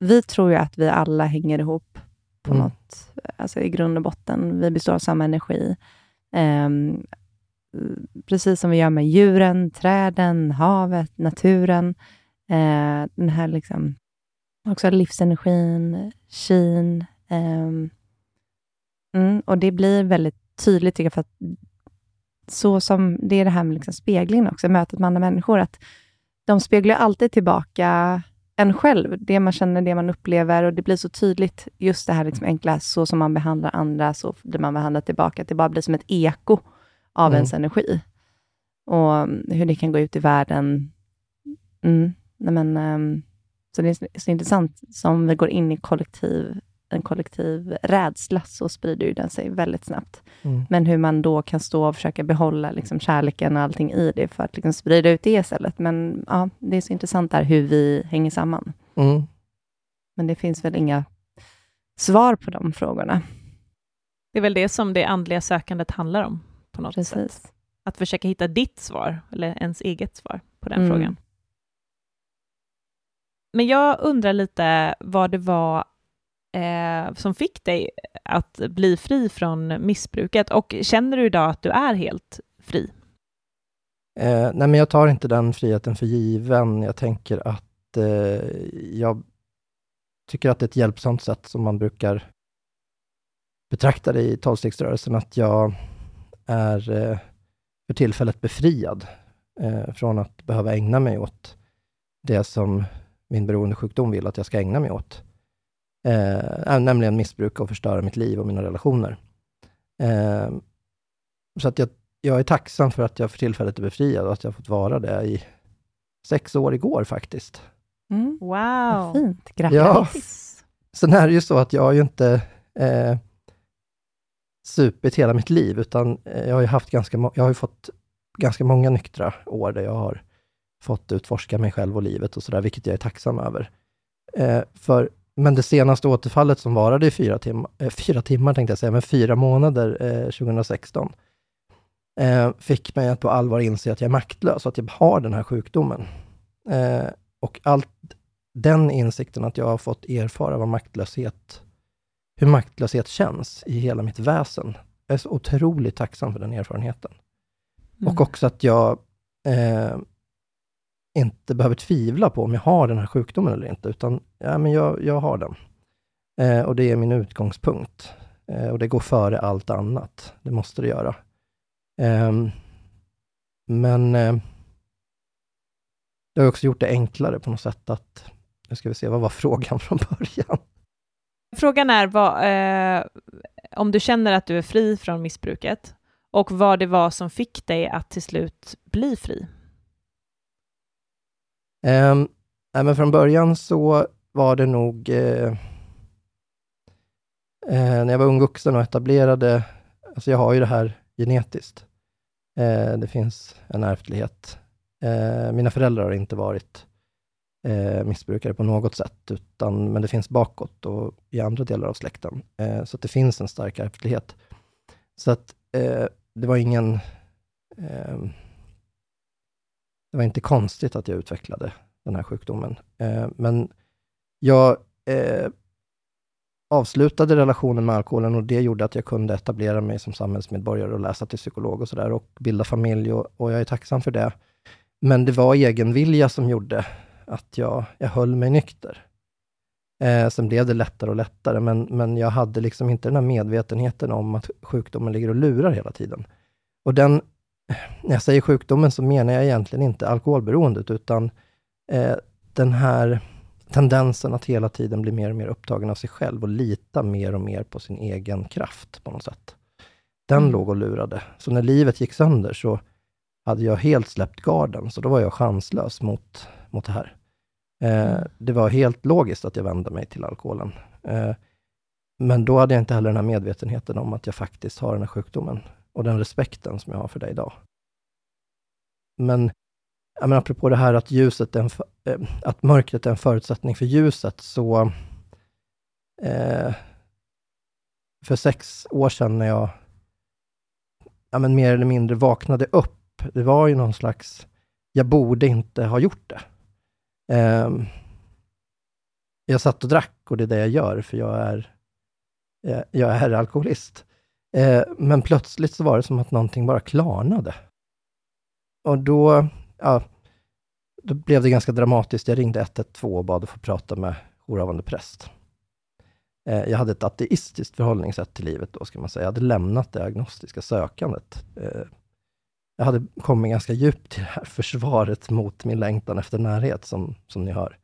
vi tror ju att vi alla hänger ihop på Mm. något, alltså i grund och botten. Vi består av samma energi. Ehm, precis som vi gör med djuren, träden, havet, naturen. Eh, den här liksom, också livsenergin, kin. ehm, mm, och det blir väldigt tydligt, tycker jag, för att så som, det är det här med liksom speglingen också, mötet med andra människor, att de speglar alltid tillbaka en själv, det man känner, det man upplever och det blir så tydligt, just det här liksom enkla, så som man behandlar andra, så blir man behandlad tillbaka, att det bara blir som ett eko av Mm. ens energi. Och mm, hur det kan gå ut i världen. Mm. Nej, men, ehm, så det är så intressant, som vi går in i kollektiv, en kollektiv rädsla, så sprider ju den sig väldigt snabbt. Mm. Men hur man då kan stå och försöka behålla liksom, kärleken och allting i det, för att liksom, sprida ut det istället. Men ja, det är så intressant där hur vi hänger samman. Mm. Men det finns väl inga svar på de frågorna. Det är väl det som det andliga sökandet handlar om på något sätt. Precis. Att försöka hitta ditt svar, eller ens eget svar på den Mm. frågan. Men jag undrar lite vad det var eh, som fick dig att bli fri från missbruket och känner du idag att du är helt fri? Eh, nej, men jag tar inte den friheten för given. Jag tänker att eh, jag tycker att det är ett hjälpsamt sätt som man brukar betrakta det i tolvstegsrörelsen, att jag är eh, för tillfället befriad eh, från att behöva ägna mig åt det som min beroendesjukdom vill att jag ska ägna mig åt. Eh, nämligen missbruka och förstöra mitt liv och mina relationer. Eh, så att jag, jag är tacksam för att jag för tillfället är befriad och att jag har fått vara det i sex år igår faktiskt. Mm. Wow! Vad fint. Grattis. Ja. Sen är det ju så att jag har ju inte eh, supit hela mitt liv, utan eh, jag har ju haft ganska, jag har ju fått ganska många nyktra år där jag har fått utforska mig själv och livet och sådär, vilket jag är tacksam över. Eh, för, men det senaste återfallet som varade i fyra, tim eh, fyra timmar, tänkte jag säga, men fyra månader eh, 2016, eh, fick mig att på allvar inse att jag är maktlös, att jag har den här sjukdomen. Eh, och allt den insikten att jag har fått erfara vad maktlöshet, hur maktlöshet känns i hela mitt väsen. Jag är så otroligt tacksam för den erfarenheten. Mm. Och också att jag eh, inte behöver tvivla på om jag har den här sjukdomen eller inte, utan ja, men jag, jag har den. Eh, och det är min utgångspunkt. Eh, och det går före allt annat. Det måste det göra. Eh, men eh, det har också gjort det enklare på något sätt att, nu ska vi se, vad var frågan från början? Frågan är vad, eh, om du känner att du är fri från missbruket och vad det var som fick dig att till slut bli fri. Um, nej, men från början så var det nog eh, eh, när jag var ung vuxen och etablerade, alltså jag har ju det här genetiskt. Eh, det finns en ärftlighet. Eh, mina föräldrar har inte varit eh, missbrukare på något sätt, utan, men det finns bakåt och i andra delar av släkten. Eh, så att det finns en stark ärftlighet. Så att eh, det var ingen eh, det var inte konstigt att jag utvecklade den här sjukdomen. Eh, men jag eh, avslutade relationen med alkoholen och det gjorde att jag kunde etablera mig som samhällsmedborgare och läsa till psykolog och sådär och bilda familj och, och, jag är tacksam för det. Men det var egenvilja som gjorde att jag, jag höll mig nykter. Eh, sen blev det lättare och lättare, men, men jag hade liksom inte den här medvetenheten om att sjukdomen ligger och lurar hela tiden. Och den när jag säger sjukdomen så menar jag egentligen inte alkoholberoendet, utan eh, den här tendensen att hela tiden bli mer och mer upptagen av sig själv och lita mer och mer på sin egen kraft på något sätt. Den Mm. låg och lurade. Så när livet gick sönder så hade jag helt släppt garden, så då var jag chanslös mot, mot det här. Eh, det var helt logiskt att jag vände mig till alkoholen. Eh, men då hade jag inte heller den här medvetenheten om att jag faktiskt har den här sjukdomen och den respekten som jag har för dig idag. Men, jag menar, apropå det här att, ljuset är en, för- eh, att mörkret är en förutsättning för ljuset, så eh, för sex år sedan när jag ja, men mer eller mindre vaknade upp, det var ju någon slags, jag borde inte ha gjort det. Eh, jag satt och drack och det är det jag gör, för jag är, eh, jag är alkoholist. Eh, men plötsligt så var det som att någonting bara klarnade. Och då, ja, då blev det ganska dramatiskt. Jag ringde 112 och bad att få prata med jourhavande präst. Eh, jag hade ett ateistiskt förhållningssätt till livet då, ska man säga. Jag hade lämnat det agnostiska sökandet. Eh, jag hade kommit ganska djupt i det här försvaret mot min längtan efter närhet, som, som ni hör.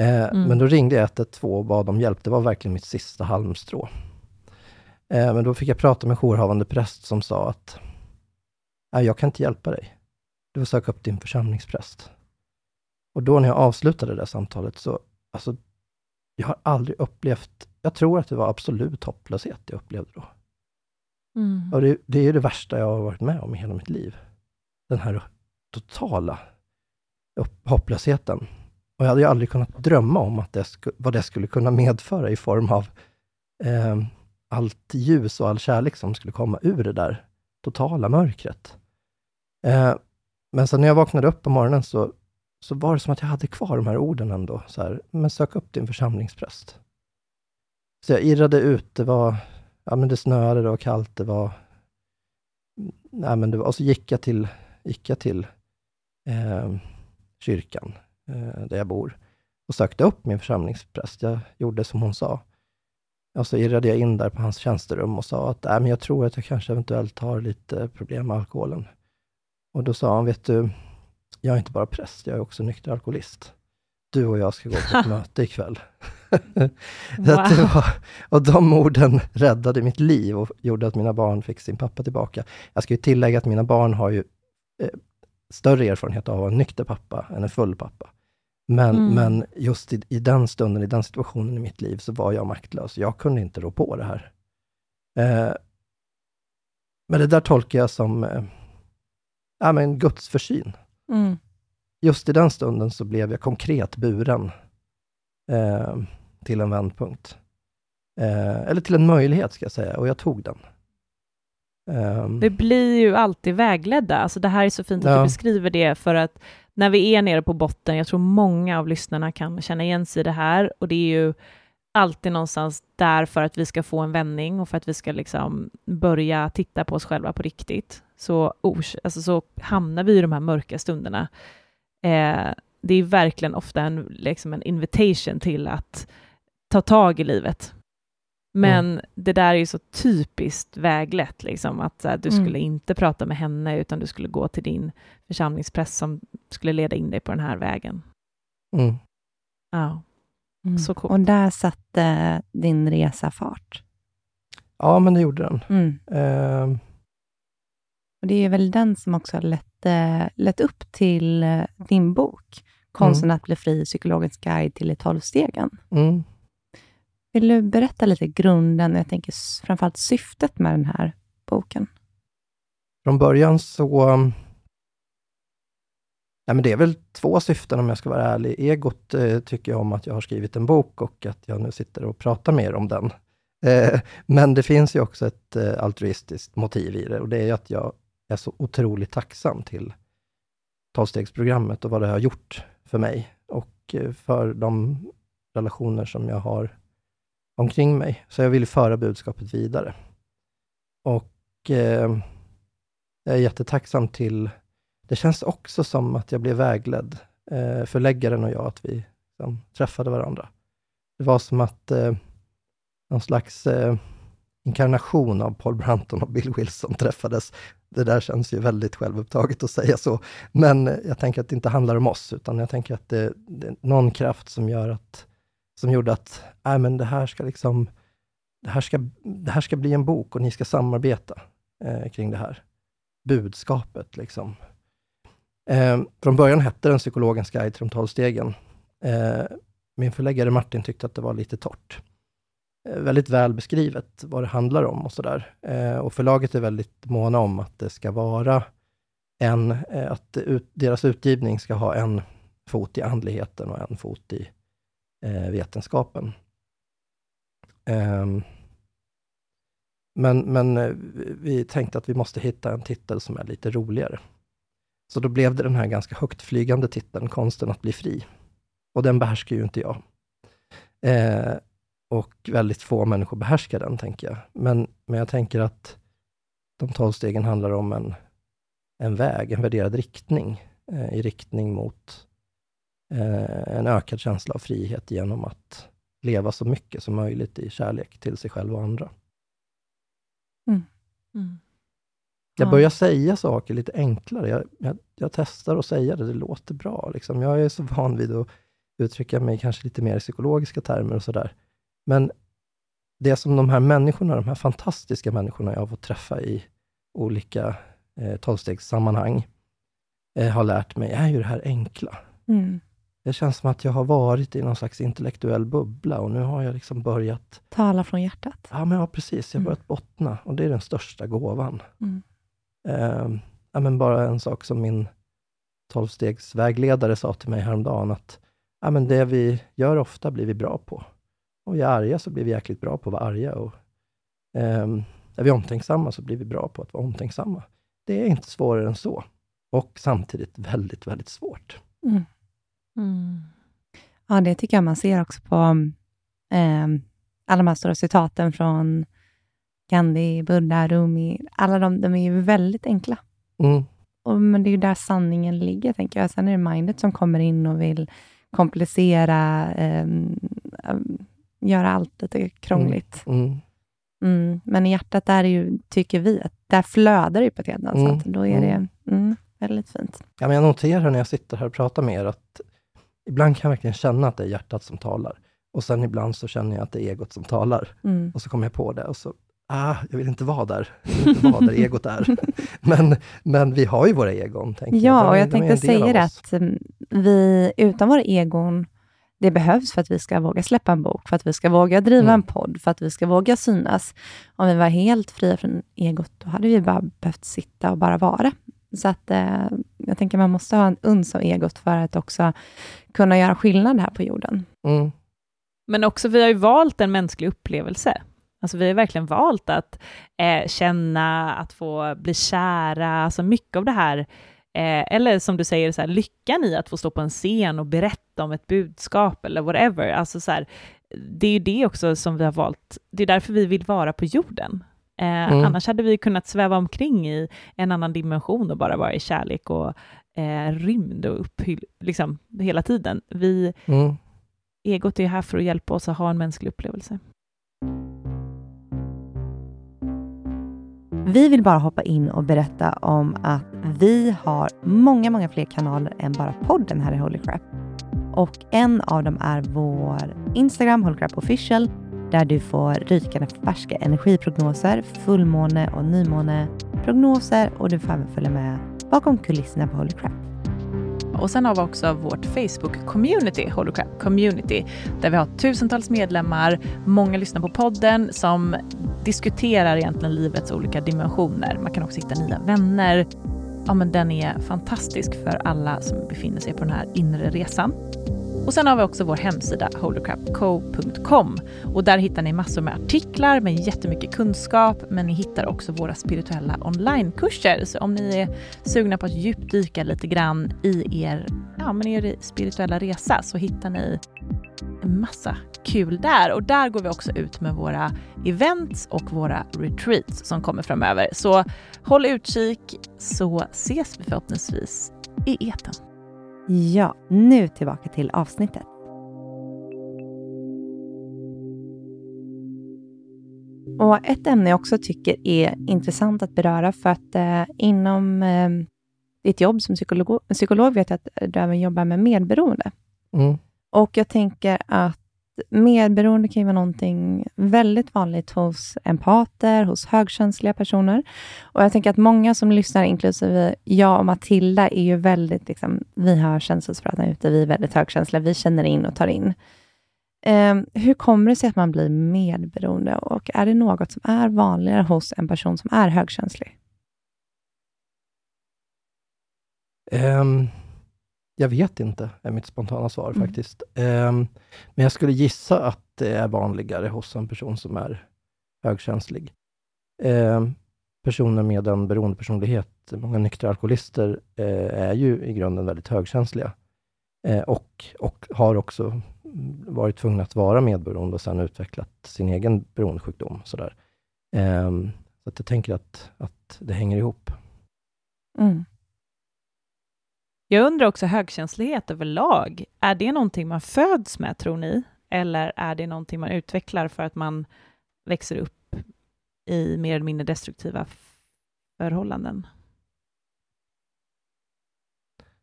Eh, Mm. Men då ringde jag 112 och bad om hjälp. Det var verkligen mitt sista halmstrå. Eh, Men då fick jag prata med jourhavande präst som sa att Nej, jag kan inte hjälpa dig. Du får söka upp din församlingspräst. Och då när jag avslutade det där samtalet så, alltså, jag har aldrig upplevt, jag tror att det var absolut hopplöshet jag upplevde då. Mm. Och det, det är ju det värsta jag har varit med om i hela mitt liv. Den här totala upp- hopplösheten. Och jag hade ju aldrig kunnat drömma om att det sku, vad det skulle kunna medföra i form av eh, allt ljus och all kärlek som skulle komma ur det där totala mörkret. Eh, men sen när jag vaknade upp på morgonen så, så var det som att jag hade kvar de här orden ändå. Så här, men sök upp din församlingspräst. Så jag irrade ut, det var, ja men det snöade, det var kallt, det var... Nej, men det var och så gick jag till, gick jag till eh, kyrkan, eh, där jag bor, och sökte upp min församlingspräst. Jag gjorde som hon sa. Och så irrade jag in där på hans tjänsterum och sa att äh, men jag tror att jag kanske eventuellt har lite problem med alkoholen. Och då sa han, vet du, jag är inte bara präst, jag är också nykter alkoholist. du och jag ska gå på ett möte ikväll. Wow. Så att det var, och de orden räddade mitt liv och gjorde att mina barn fick sin pappa tillbaka. Jag ska ju tillägga att mina barn har ju eh, större erfarenhet av att vara en nykter pappa än en full pappa. Men, Mm. men just i, i den stunden, i den situationen i mitt liv, så var jag maktlös. Jag kunde inte rå på det här. Eh, men det där tolkar jag som eh, ja, men Guds försyn. Mm. Just i den stunden så blev jag konkret buren eh, till en vändpunkt. Eh, eller till en möjlighet, ska jag säga, och jag tog den. Ehm, Vi blir ju alltid vägledda. Alltså det här är så fint att Ja. du beskriver det, för att när vi är nere på botten, jag tror många av lyssnarna kan känna igen sig i det här, och det är ju alltid någonstans där för att vi ska få en vändning och för att vi ska liksom börja titta på oss själva på riktigt. Så, alltså så hamnar vi i de här mörka stunderna. Eh, det är verkligen ofta en, liksom en invitation till att ta tag i livet. Men det där är ju så typiskt väglett, liksom, att så här, du Mm. skulle inte prata med henne, utan du skulle gå till din församlingspräst som skulle leda in dig på den här vägen. mm. Ja. Mm. Så coolt. Och där satte din resa fart. Ja, men det gjorde den. Mm. Ehm, Och det är väl den som också har lett, eh, lett upp till eh, din bok, Konsten att bli fri, psykologisk guide till de tolv stegen. Vill du berätta lite grunden, jag tänker framförallt syftet med den här boken? Från början så... Um, nej, men det är väl två syften om jag ska vara ärlig. Egot eh, tycker jag om att jag har skrivit en bok och att jag nu sitter och pratar mer om den. Eh, men det finns ju också ett eh, altruistiskt motiv i det och det är ju att jag är så otroligt tacksam till tolvstegsprogrammet och vad det har gjort för mig och eh, för de relationer som jag har omkring mig. Så jag vill föra budskapet vidare. Och eh, jag är jättetacksam till... Det känns också som att jag blev vägledd, eh, förläggaren och jag, att vi liksom, träffade varandra. Det var som att eh, någon slags eh, inkarnation av Paul Branton och Bill Wilson träffades. Det där känns ju väldigt självupptaget att säga så, men jag tänker att det inte handlar om oss, utan jag tänker att det, det är någon kraft som gör att, som gjorde att, äh, men det här ska liksom, det här ska, det här ska bli en bok och ni ska samarbeta eh, kring det här budskapet. Liksom. Eh, från början hette den Psykologens guide till de tolv stegen. Eh, min förläggare Martin tyckte att det var lite torrt. Eh, väldigt väl beskrivet vad det handlar om och sådär. Eh, och förlaget är väldigt måna om att det ska vara en, eh, att ut, deras utgivning ska ha en fot i andligheten och en fot i Eh, vetenskapen. Ehm, men, men vi- vi tänkte att vi måste hitta en titel som är lite roligare. Så då blev det den här ganska högtflygande titeln, Konsten att bli fri. Och den behärskar ju inte jag. Eh, och väldigt få människor behärskar den, tänker jag. Men, men jag tänker att de tolv stegen handlar om en, en väg, en värderad riktning, eh, i riktning mot eh, en ökad känsla av frihet genom att leva så mycket som möjligt i kärlek till sig själv och andra. Mm. Jag Ja. börjar säga saker lite enklare. Jag, jag, jag testar att säga det, det låter bra. Liksom. Jag är så van vid att uttrycka mig kanske lite mer i psykologiska termer och sådär. Men det som de här människorna, de här fantastiska människorna jag har fått träffa i olika eh, tolvstegssammanhang, eh, har lärt mig, är ju det här enkla. Mm. Det känns som att jag har varit i någon slags intellektuell bubbla och nu har jag liksom börjat Tala från hjärtat. Ja, men ja, precis. Jag har Mm. börjat bottna och det är den största gåvan. Mm. Eh, ja, men bara en sak som min tolvstegsvägledare sa till mig häromdagen, att ja, men det vi gör ofta blir vi bra på. Och är vi arga så blir vi jäkligt bra på att vara arga. Och, ehm, är vi omtänksamma så blir vi bra på att vara omtänksamma. Det är inte svårare än så. Och samtidigt väldigt, väldigt svårt. Mm. Mm. Ja, det tycker jag man ser också på eh, alla de här stora citaten från Gandhi, Buddha, Rumi. Alla de, de är ju väldigt enkla. Mm. Och, men det är ju där sanningen ligger, tänker jag. Sen är det mindet som kommer in och vill komplicera, eh, göra allt lite krångligt. Mm. Mm. Men i hjärtat, där är ju, tycker vi, att där flödar det ju på ett helt annat Mm. sätt. Då är det mm, väldigt fint. Ja, men jag noterar när jag sitter här och pratar med er att ibland kan jag verkligen känna att det är hjärtat som talar. Och sen ibland så känner jag att det är egot som talar. Mm. Och så kommer jag på det och så, ah, jag vill inte vara där. Jag vill inte vara där egot är. men, men vi har ju våra egon, tänker jag. Ja, De och jag de tänkte säga att mm, vi utan våra egon, det behövs för att vi ska våga släppa en bok, för att vi ska våga driva Mm. en podd, för att vi ska våga synas. Om vi var helt fria från egot, då hade vi bara behövt sitta och bara vara. Så att eh, jag tänker man måste ha en uns av egot för att också kunna göra skillnad här på jorden. Mm. Men också, vi har ju valt en mänsklig upplevelse. Alltså vi har verkligen valt att eh, känna, att få bli kära, alltså mycket av det här, eh, eller som du säger, så här, lyckan i att få stå på en scen och berätta om ett budskap eller whatever. Alltså så här, det är ju det också som vi har valt, det är därför vi vill vara på jorden. Eh, Mm. Annars hade vi kunnat sväva omkring i en annan dimension och bara vara i kärlek och eh, rymd och upphyll, liksom hela tiden. Vi, Mm. egot är här för att hjälpa oss att ha en mänsklig upplevelse. Vi vill bara hoppa in och berätta om att vi har många, många fler kanaler än bara podden här i Holy Crap. Och en av dem är vår Instagram, Holy Crap Official, där du får rykande färska energiprognoser, fullmåne och nymåneprognoser och du får även följa med bakom kulisserna på Holy Crap. Och sen har vi också vårt Facebook-community, Holy Crap Community, där vi har tusentals medlemmar, många lyssnar på podden som diskuterar egentligen livets olika dimensioner. Man kan också hitta nya vänner. Ja, men den är fantastisk för alla som befinner sig på den här inre resan. Och sen har vi också vår hemsida holocrapco.com och där hittar ni massor med artiklar med jättemycket kunskap, men ni hittar också våra spirituella onlinekurser. Så om ni är sugna på att djupdyka lite grann i er, ja, men er spirituella resa så hittar ni en massa kul där. Och där går vi också ut med våra events och våra retreats som kommer framöver. Så håll utkik så ses vi förhoppningsvis i eten. Ja, nu tillbaka till avsnittet. Och ett ämne jag också tycker är intressant att beröra, för att eh, inom eh, ditt jobb som psykolog, psykolog vet jag att du även jobbar med medberoende. Mm. Och jag tänker att medberoende kan ju vara någonting väldigt vanligt hos empater, hos högkänsliga personer. Och jag tänker att många som lyssnar, inklusive jag och Matilda, är ju väldigt, liksom, vi har känselspröten ute, vi är väldigt högkänsliga, vi känner in och tar in. Eh, hur kommer det sig att man blir medberoende och är det något som är vanligare hos en person som är högkänslig? Um jag vet inte, är mitt spontana svar Mm. faktiskt. Ehm, men jag skulle gissa att det är vanligare hos en person som är högkänslig. Ehm, personer med en beroendepersonlighet, många nyktra alkoholister, eh, är ju i grunden väldigt högkänsliga. Eh, och, och har också varit tvungna att vara medberoende och sedan utvecklat sin egen beroendesjukdom. Sådär. Ehm, så att jag tänker att, att det hänger ihop. Mm. Jag undrar också högkänslighet överlag. Är det någonting man föds med, tror ni? Eller är det någonting man utvecklar för att man växer upp i mer eller mindre destruktiva förhållanden?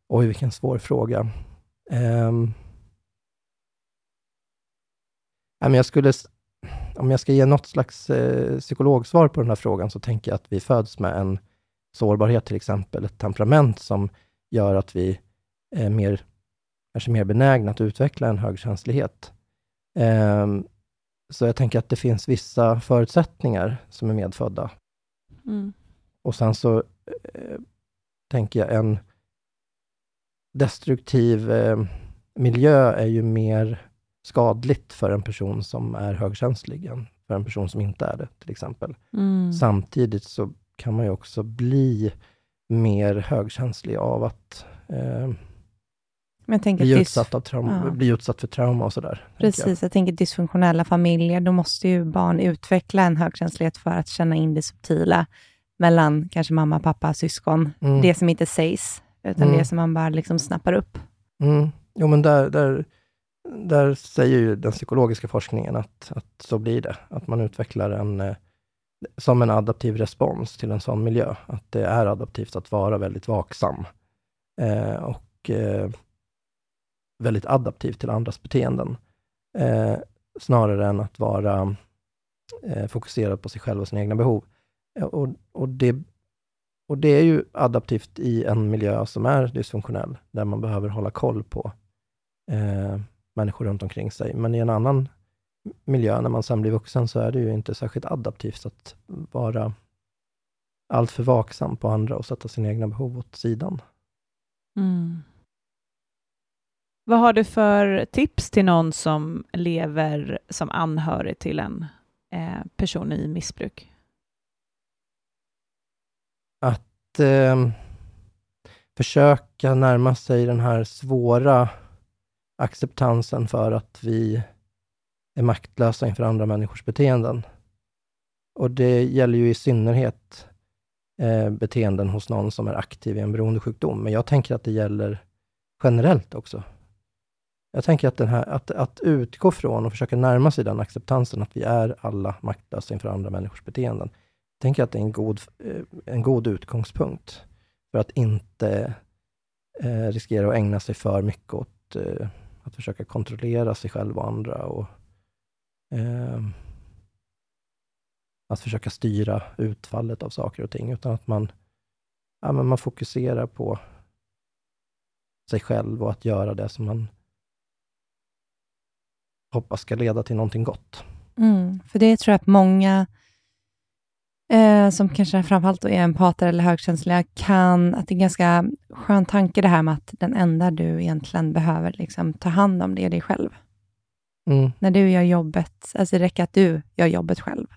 Oj, vilken svår fråga. Um, jag skulle, om jag ska ge något slags uh, psykologsvar på den här frågan, så tänker jag att vi föds med en sårbarhet, till exempel, ett temperament som gör att vi är mer, kanske mer benägna att utveckla en högkänslighet. Ehm, så jag tänker att det finns vissa förutsättningar som är medfödda. Mm. Och sen så eh, tänker jag en destruktiv eh, miljö är ju mer skadligt för en person som är högkänslig än för en person som inte är det, till exempel. Mm. Samtidigt så kan man ju också bli mer högkänslig av att eh, Men tänker bli, utsatt av trauma, ja. bli utsatt för trauma och sådär. tänker jag. Precis, jag tänker dysfunktionella familjer, då måste ju barn utveckla en högkänslighet för att känna in det subtila mellan kanske mamma, pappa, syskon. Mm. Det som inte sägs, utan Mm. det som man bara liksom snappar upp. Mm. Jo, men där, där, där säger ju den psykologiska forskningen att, att så blir det. Att man utvecklar en, eh, som en adaptiv respons till en sån miljö. Att det är adaptivt att vara väldigt vaksam. Eh, och eh, väldigt adaptiv till andras beteenden, eh, snarare än att vara eh, fokuserad på sig själv och sina egna behov. Eh, och, och, det, och det är ju adaptivt i en miljö som är dysfunktionell, där man behöver hålla koll på eh, människor runt omkring sig. Men i en annan miljö, när man sen blir vuxen, så är det ju inte särskilt adaptivt att vara alltför vaksam på andra och sätta sina egna behov åt sidan. Mm. Vad har du för tips till någon som lever som anhörig till en eh, person i missbruk? Att eh, försöka närma sig den här svåra acceptansen för att vi är maktlösa inför andra människors beteenden. Och det gäller ju i synnerhet eh, beteenden hos någon som är aktiv i en beroendesjukdom. Men jag tänker att det gäller generellt också. Jag tänker att, den här, att, att utgå från och försöka närma sig den acceptansen att vi är alla maktlösa inför andra människors beteenden. Jag tänker att det är en god, eh, en god utgångspunkt för att inte eh, riskera att ägna sig för mycket åt eh, att försöka kontrollera sig själv och andra och eh, att försöka styra utfallet av saker och ting, utan att man, ja, men man fokuserar på sig själv och att göra det som man hoppas ska leda till någonting gott. Mm, för det tror jag att många eh, som kanske framförallt är empater eller högkänsliga kan, att det är en ganska skön tanke det här med att den enda du egentligen behöver liksom, ta hand om, det är dig själv. Mm. När du gör jobbet, alltså det räcker att du gör jobbet själv.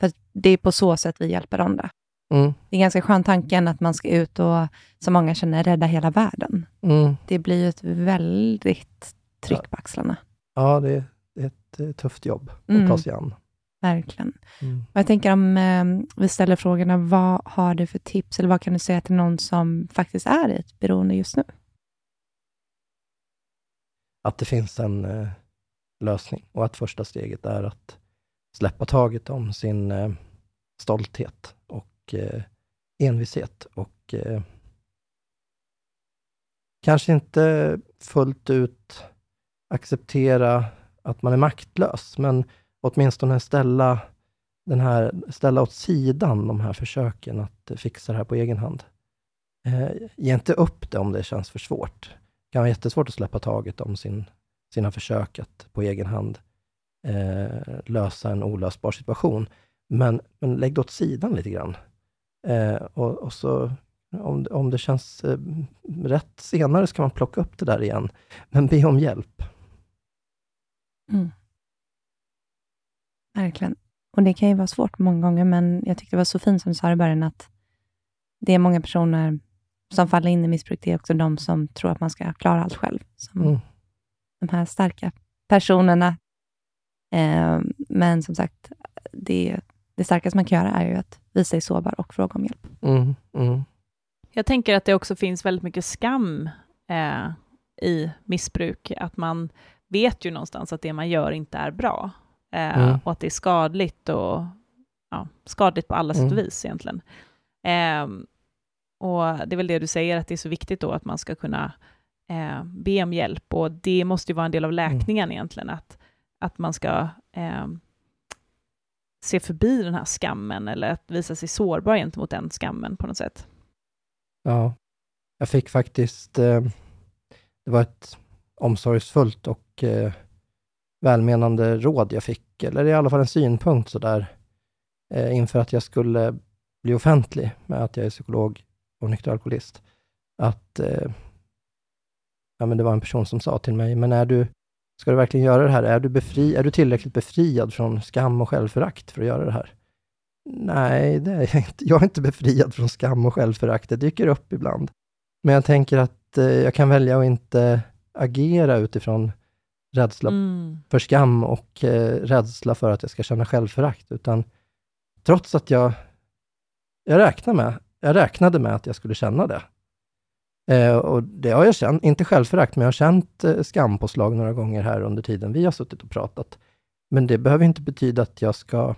För det är på så sätt vi hjälper andra. Mm. Det är ganska skön tanken att man ska ut och, som många känner, rädda hela världen. Mm. Det blir ju ett väldigt tryck på axlarna. Ja, det, är ett eh, tufft jobb att Mm. ta sig an. Verkligen. Mm. Och jag tänker om eh, vi ställer frågorna, vad har du för tips, eller vad kan du säga till någon som faktiskt är i ett beroende just nu? Att det finns en eh, lösning och att första steget är att släppa taget om sin eh, stolthet och eh, envishet och eh, kanske inte fullt ut acceptera att man är maktlös, men åtminstone ställa, den här, ställa åt sidan de här försöken att fixa det här på egen hand. Eh, ge inte upp det om det känns för svårt. Det kan vara jättesvårt att släppa taget om sin, sina försök att på egen hand eh, lösa en olösbar situation. Men, men lägg det åt sidan lite grann. Eh, och, och så om, om det känns eh, rätt senare ska man plocka upp det där igen. Men be om hjälp. Mm. Verkligen. Och det kan ju vara svårt många gånger, men jag tyckte det var så fint som du sa i början, att det är många personer som faller in i missbruk. Det är också de som tror att man ska klara allt själv. Som Mm. De här starka personerna. Eh, men som sagt, det, det starkaste man kan göra är ju att visa sig sårbar och fråga om hjälp. Mm, mm, Jag tänker att det också finns väldigt mycket skam eh, i missbruk, att man vet ju någonstans att det man gör inte är bra, eh, Mm. och att det är skadligt och ja, skadligt på alla sätt och Mm. vis egentligen. Ehm, och det är väl det du säger, att det är så viktigt då att man ska kunna eh, be om hjälp, och det måste ju vara en del av läkningen egentligen, att, att man ska eh, se förbi den här skammen, eller att visa sig sårbar gentemot den skammen på något sätt. Ja. Jag fick faktiskt, eh, det var ett omsorgsfullt och eh, välmenande råd jag fick, eller i alla fall en synpunkt sådär, eh, inför att jag skulle bli offentlig med att jag är psykolog och nykter alkoholist. Att eh, ja, men det var en person som sa till mig, men är du, ska du verkligen göra det här? Är du, befri, är du tillräckligt befriad från skam och självförakt för att göra det här? Nej, det är jag inte. Jag är inte befriad från skam och självförakt. Det dyker upp ibland. Men jag tänker att eh, jag kan välja att inte agera utifrån rädsla Mm. för skam och eh, rädsla för att jag ska känna självförakt, utan trots att jag, jag, räknar med, jag räknade med att jag skulle känna det. Eh, och det har jag känt, inte självförakt, men jag har känt eh, skampåslag några gånger här under tiden vi har suttit och pratat. Men det behöver inte betyda att jag ska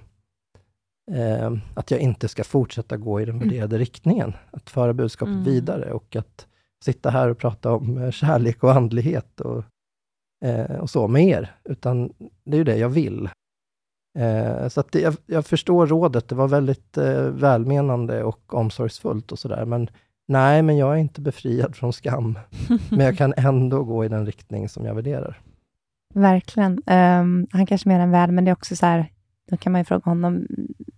eh, att jag inte ska fortsätta gå i den Mm. värderade riktningen, att föra budskapet Mm. vidare och att sitta här och prata om eh, kärlek och andlighet och, eh, och så med er, utan det är ju det jag vill. Eh, så att det, jag, jag, förstår rådet, det var väldigt eh, välmenande och omsorgsfullt och sådär, men nej, men jag är inte befriad från skam. men jag kan ändå gå i den riktning som jag värderar. Verkligen. Um, han kanske menar väl, men det är också så här, då kan man ju fråga honom,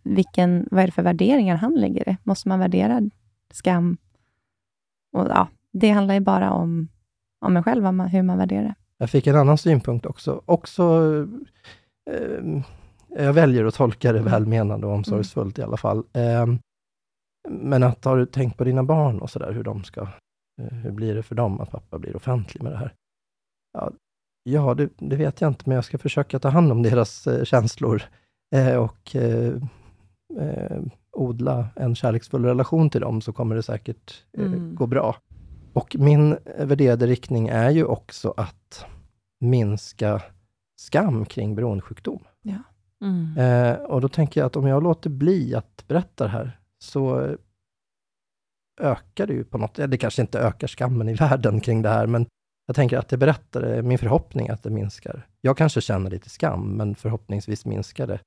vilken, vad är det för värderingar han lägger i? Måste man värdera skam? Och, ja, det handlar ju bara om, om en själv, man, hur man värderar det. Jag fick en annan synpunkt också. Också eh, jag väljer att tolka det mm. välmenande och omsorgsfullt mm. i alla fall. Eh, men att har du tänkt på dina barn och sådär, hur de ska, eh, hur blir det för dem att pappa blir offentlig med det här? Ja, ja det, det, vet jag inte, men jag ska försöka ta hand om deras eh, känslor eh, och eh, eh, odla en kärleksfull relation till dem, så kommer det säkert mm. gå bra. Och min värderade riktning är ju också att minska skam kring beroendesjukdom. Ja. Mm. Eh, och då tänker jag att om jag låter bli att berätta det här, så ökar det ju på något, det kanske inte ökar skammen i världen kring det här, men jag tänker att det berättar det, min förhoppning att det minskar. Jag kanske känner lite skam, men förhoppningsvis minskar det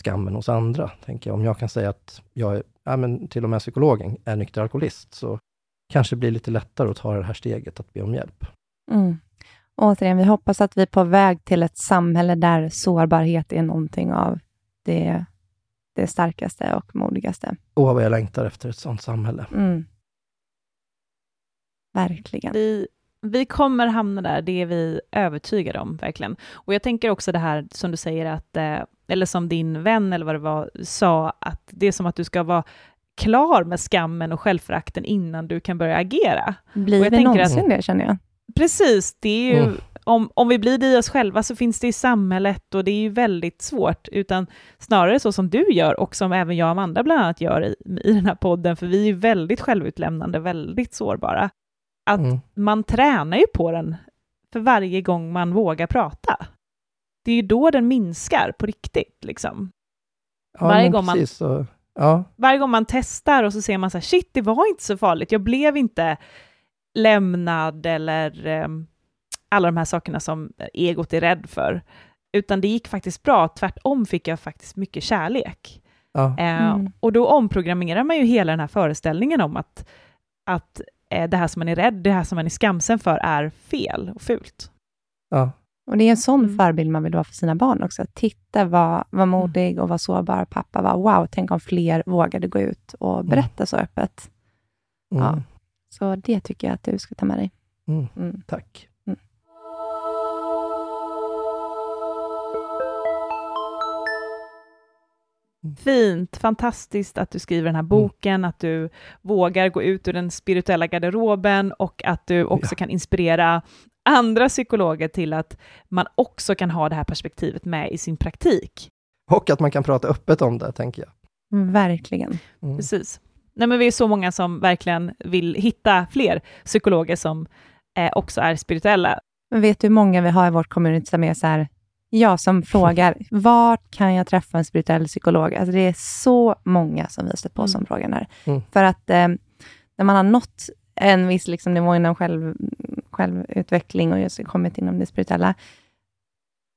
skammen hos andra, tänker jag. Om jag kan säga att jag är, ja, men till och med psykologen är nykter alkoholist, så kanske det blir lite lättare att ta det här steget att be om hjälp. Mm. Återigen, vi hoppas att vi är på väg till ett samhälle där sårbarhet är någonting av det, det starkaste och modigaste. Åh, vad jag längtar efter ett sådant samhälle. Mm. Verkligen. Vi, vi kommer hamna där, det är vi övertygade om, verkligen. Och jag tänker också det här som du säger, att, eh, eller som din vän, eller vad det var, sa, att det är som att du ska vara klar med skammen och självförakten innan du kan börja agera. Blir vi någonsin att, det, känner jag? Precis, det är ju, mm. Om, om vi blir det i oss själva så finns det i samhället och det är ju väldigt svårt, utan snarare så som du gör och som även jag och Amanda bland annat gör i, i den här podden, för vi är ju väldigt självutlämnande, väldigt sårbara, att mm. man tränar ju på den för varje gång man vågar prata. Det är ju då den minskar på riktigt. Liksom. Ja, varje, gång man, så, ja. varje gång man testar och så ser man så här, shit, det var inte så farligt, jag blev inte lämnad eller eh, alla de här sakerna som egot är rädd för. Utan det gick faktiskt bra, tvärtom fick jag faktiskt mycket kärlek. Ja. Eh, mm. och då omprogrammerar man ju hela den här föreställningen om att, att eh, det här som man är rädd, det här som man är skamsen för, är fel och fult. Ja. Och det är en sån mm. förebild man vill vara för sina barn också. Titta vad, vad modig och vad sårbar pappa var. Wow, tänk om fler vågade gå ut och mm. berätta mm. så öppet. Ja. Mm. Så det tycker jag att du ska ta med dig. Mm, mm. Tack. Fint, fantastiskt att du skriver den här boken, mm. att du vågar gå ut ur den spirituella garderoben och att du också ja. kan inspirera andra psykologer till att man också kan ha det här perspektivet med i sin praktik. Och att man kan prata öppet om det, tänker jag. Verkligen. Mm. Precis. Nej, men vi är så många som verkligen vill hitta fler psykologer som eh, också är spirituella. Men vet du hur många vi har i vårt community som är så här, jag som frågar, vart kan jag träffa en spirituell psykolog? Alltså det är så många som vi har stött på mm. som frågar här. Mm. För att eh, när man har nått en viss liksom, nivå inom själv, självutveckling och just kommit inom det spirituella,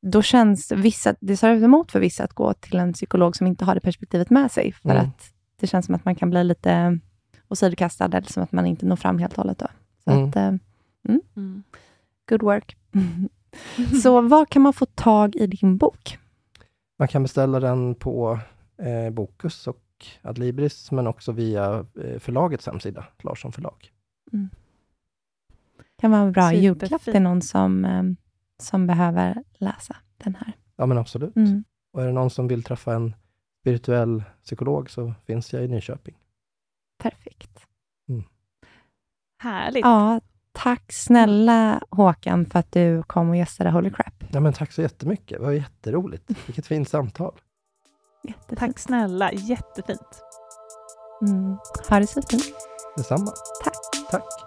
då känns vissa, det tar emot för vissa att gå till en psykolog som inte har det perspektivet med sig, för mm. att det känns som att man kan bli lite åsidokastad, eller som att man inte når fram helt och hållet. Då. Så mm. Att, eh, mm. Mm. Good work. Så vad kan man få tag i din bok? Man kan beställa den på eh, Bokus och Adlibris, men också via eh, förlagets hemsida, Larsson förlag. Mm. kan vara en bra julklapp till någon som, eh, som behöver läsa den här. Ja, men absolut. Mm. Och är det någon som vill träffa en spirituell psykolog så finns jag i Nyköping. Perfekt. Mm. Härligt. Ja, tack snälla Håkan för att du kom och gästade Holy Crap. Ja, men tack så jättemycket. Det var jätteroligt. Vilket fint samtal. Jättefint. Tack snälla. Jättefint. Mm. Ha det så fint. Detsamma. Tack. Tack.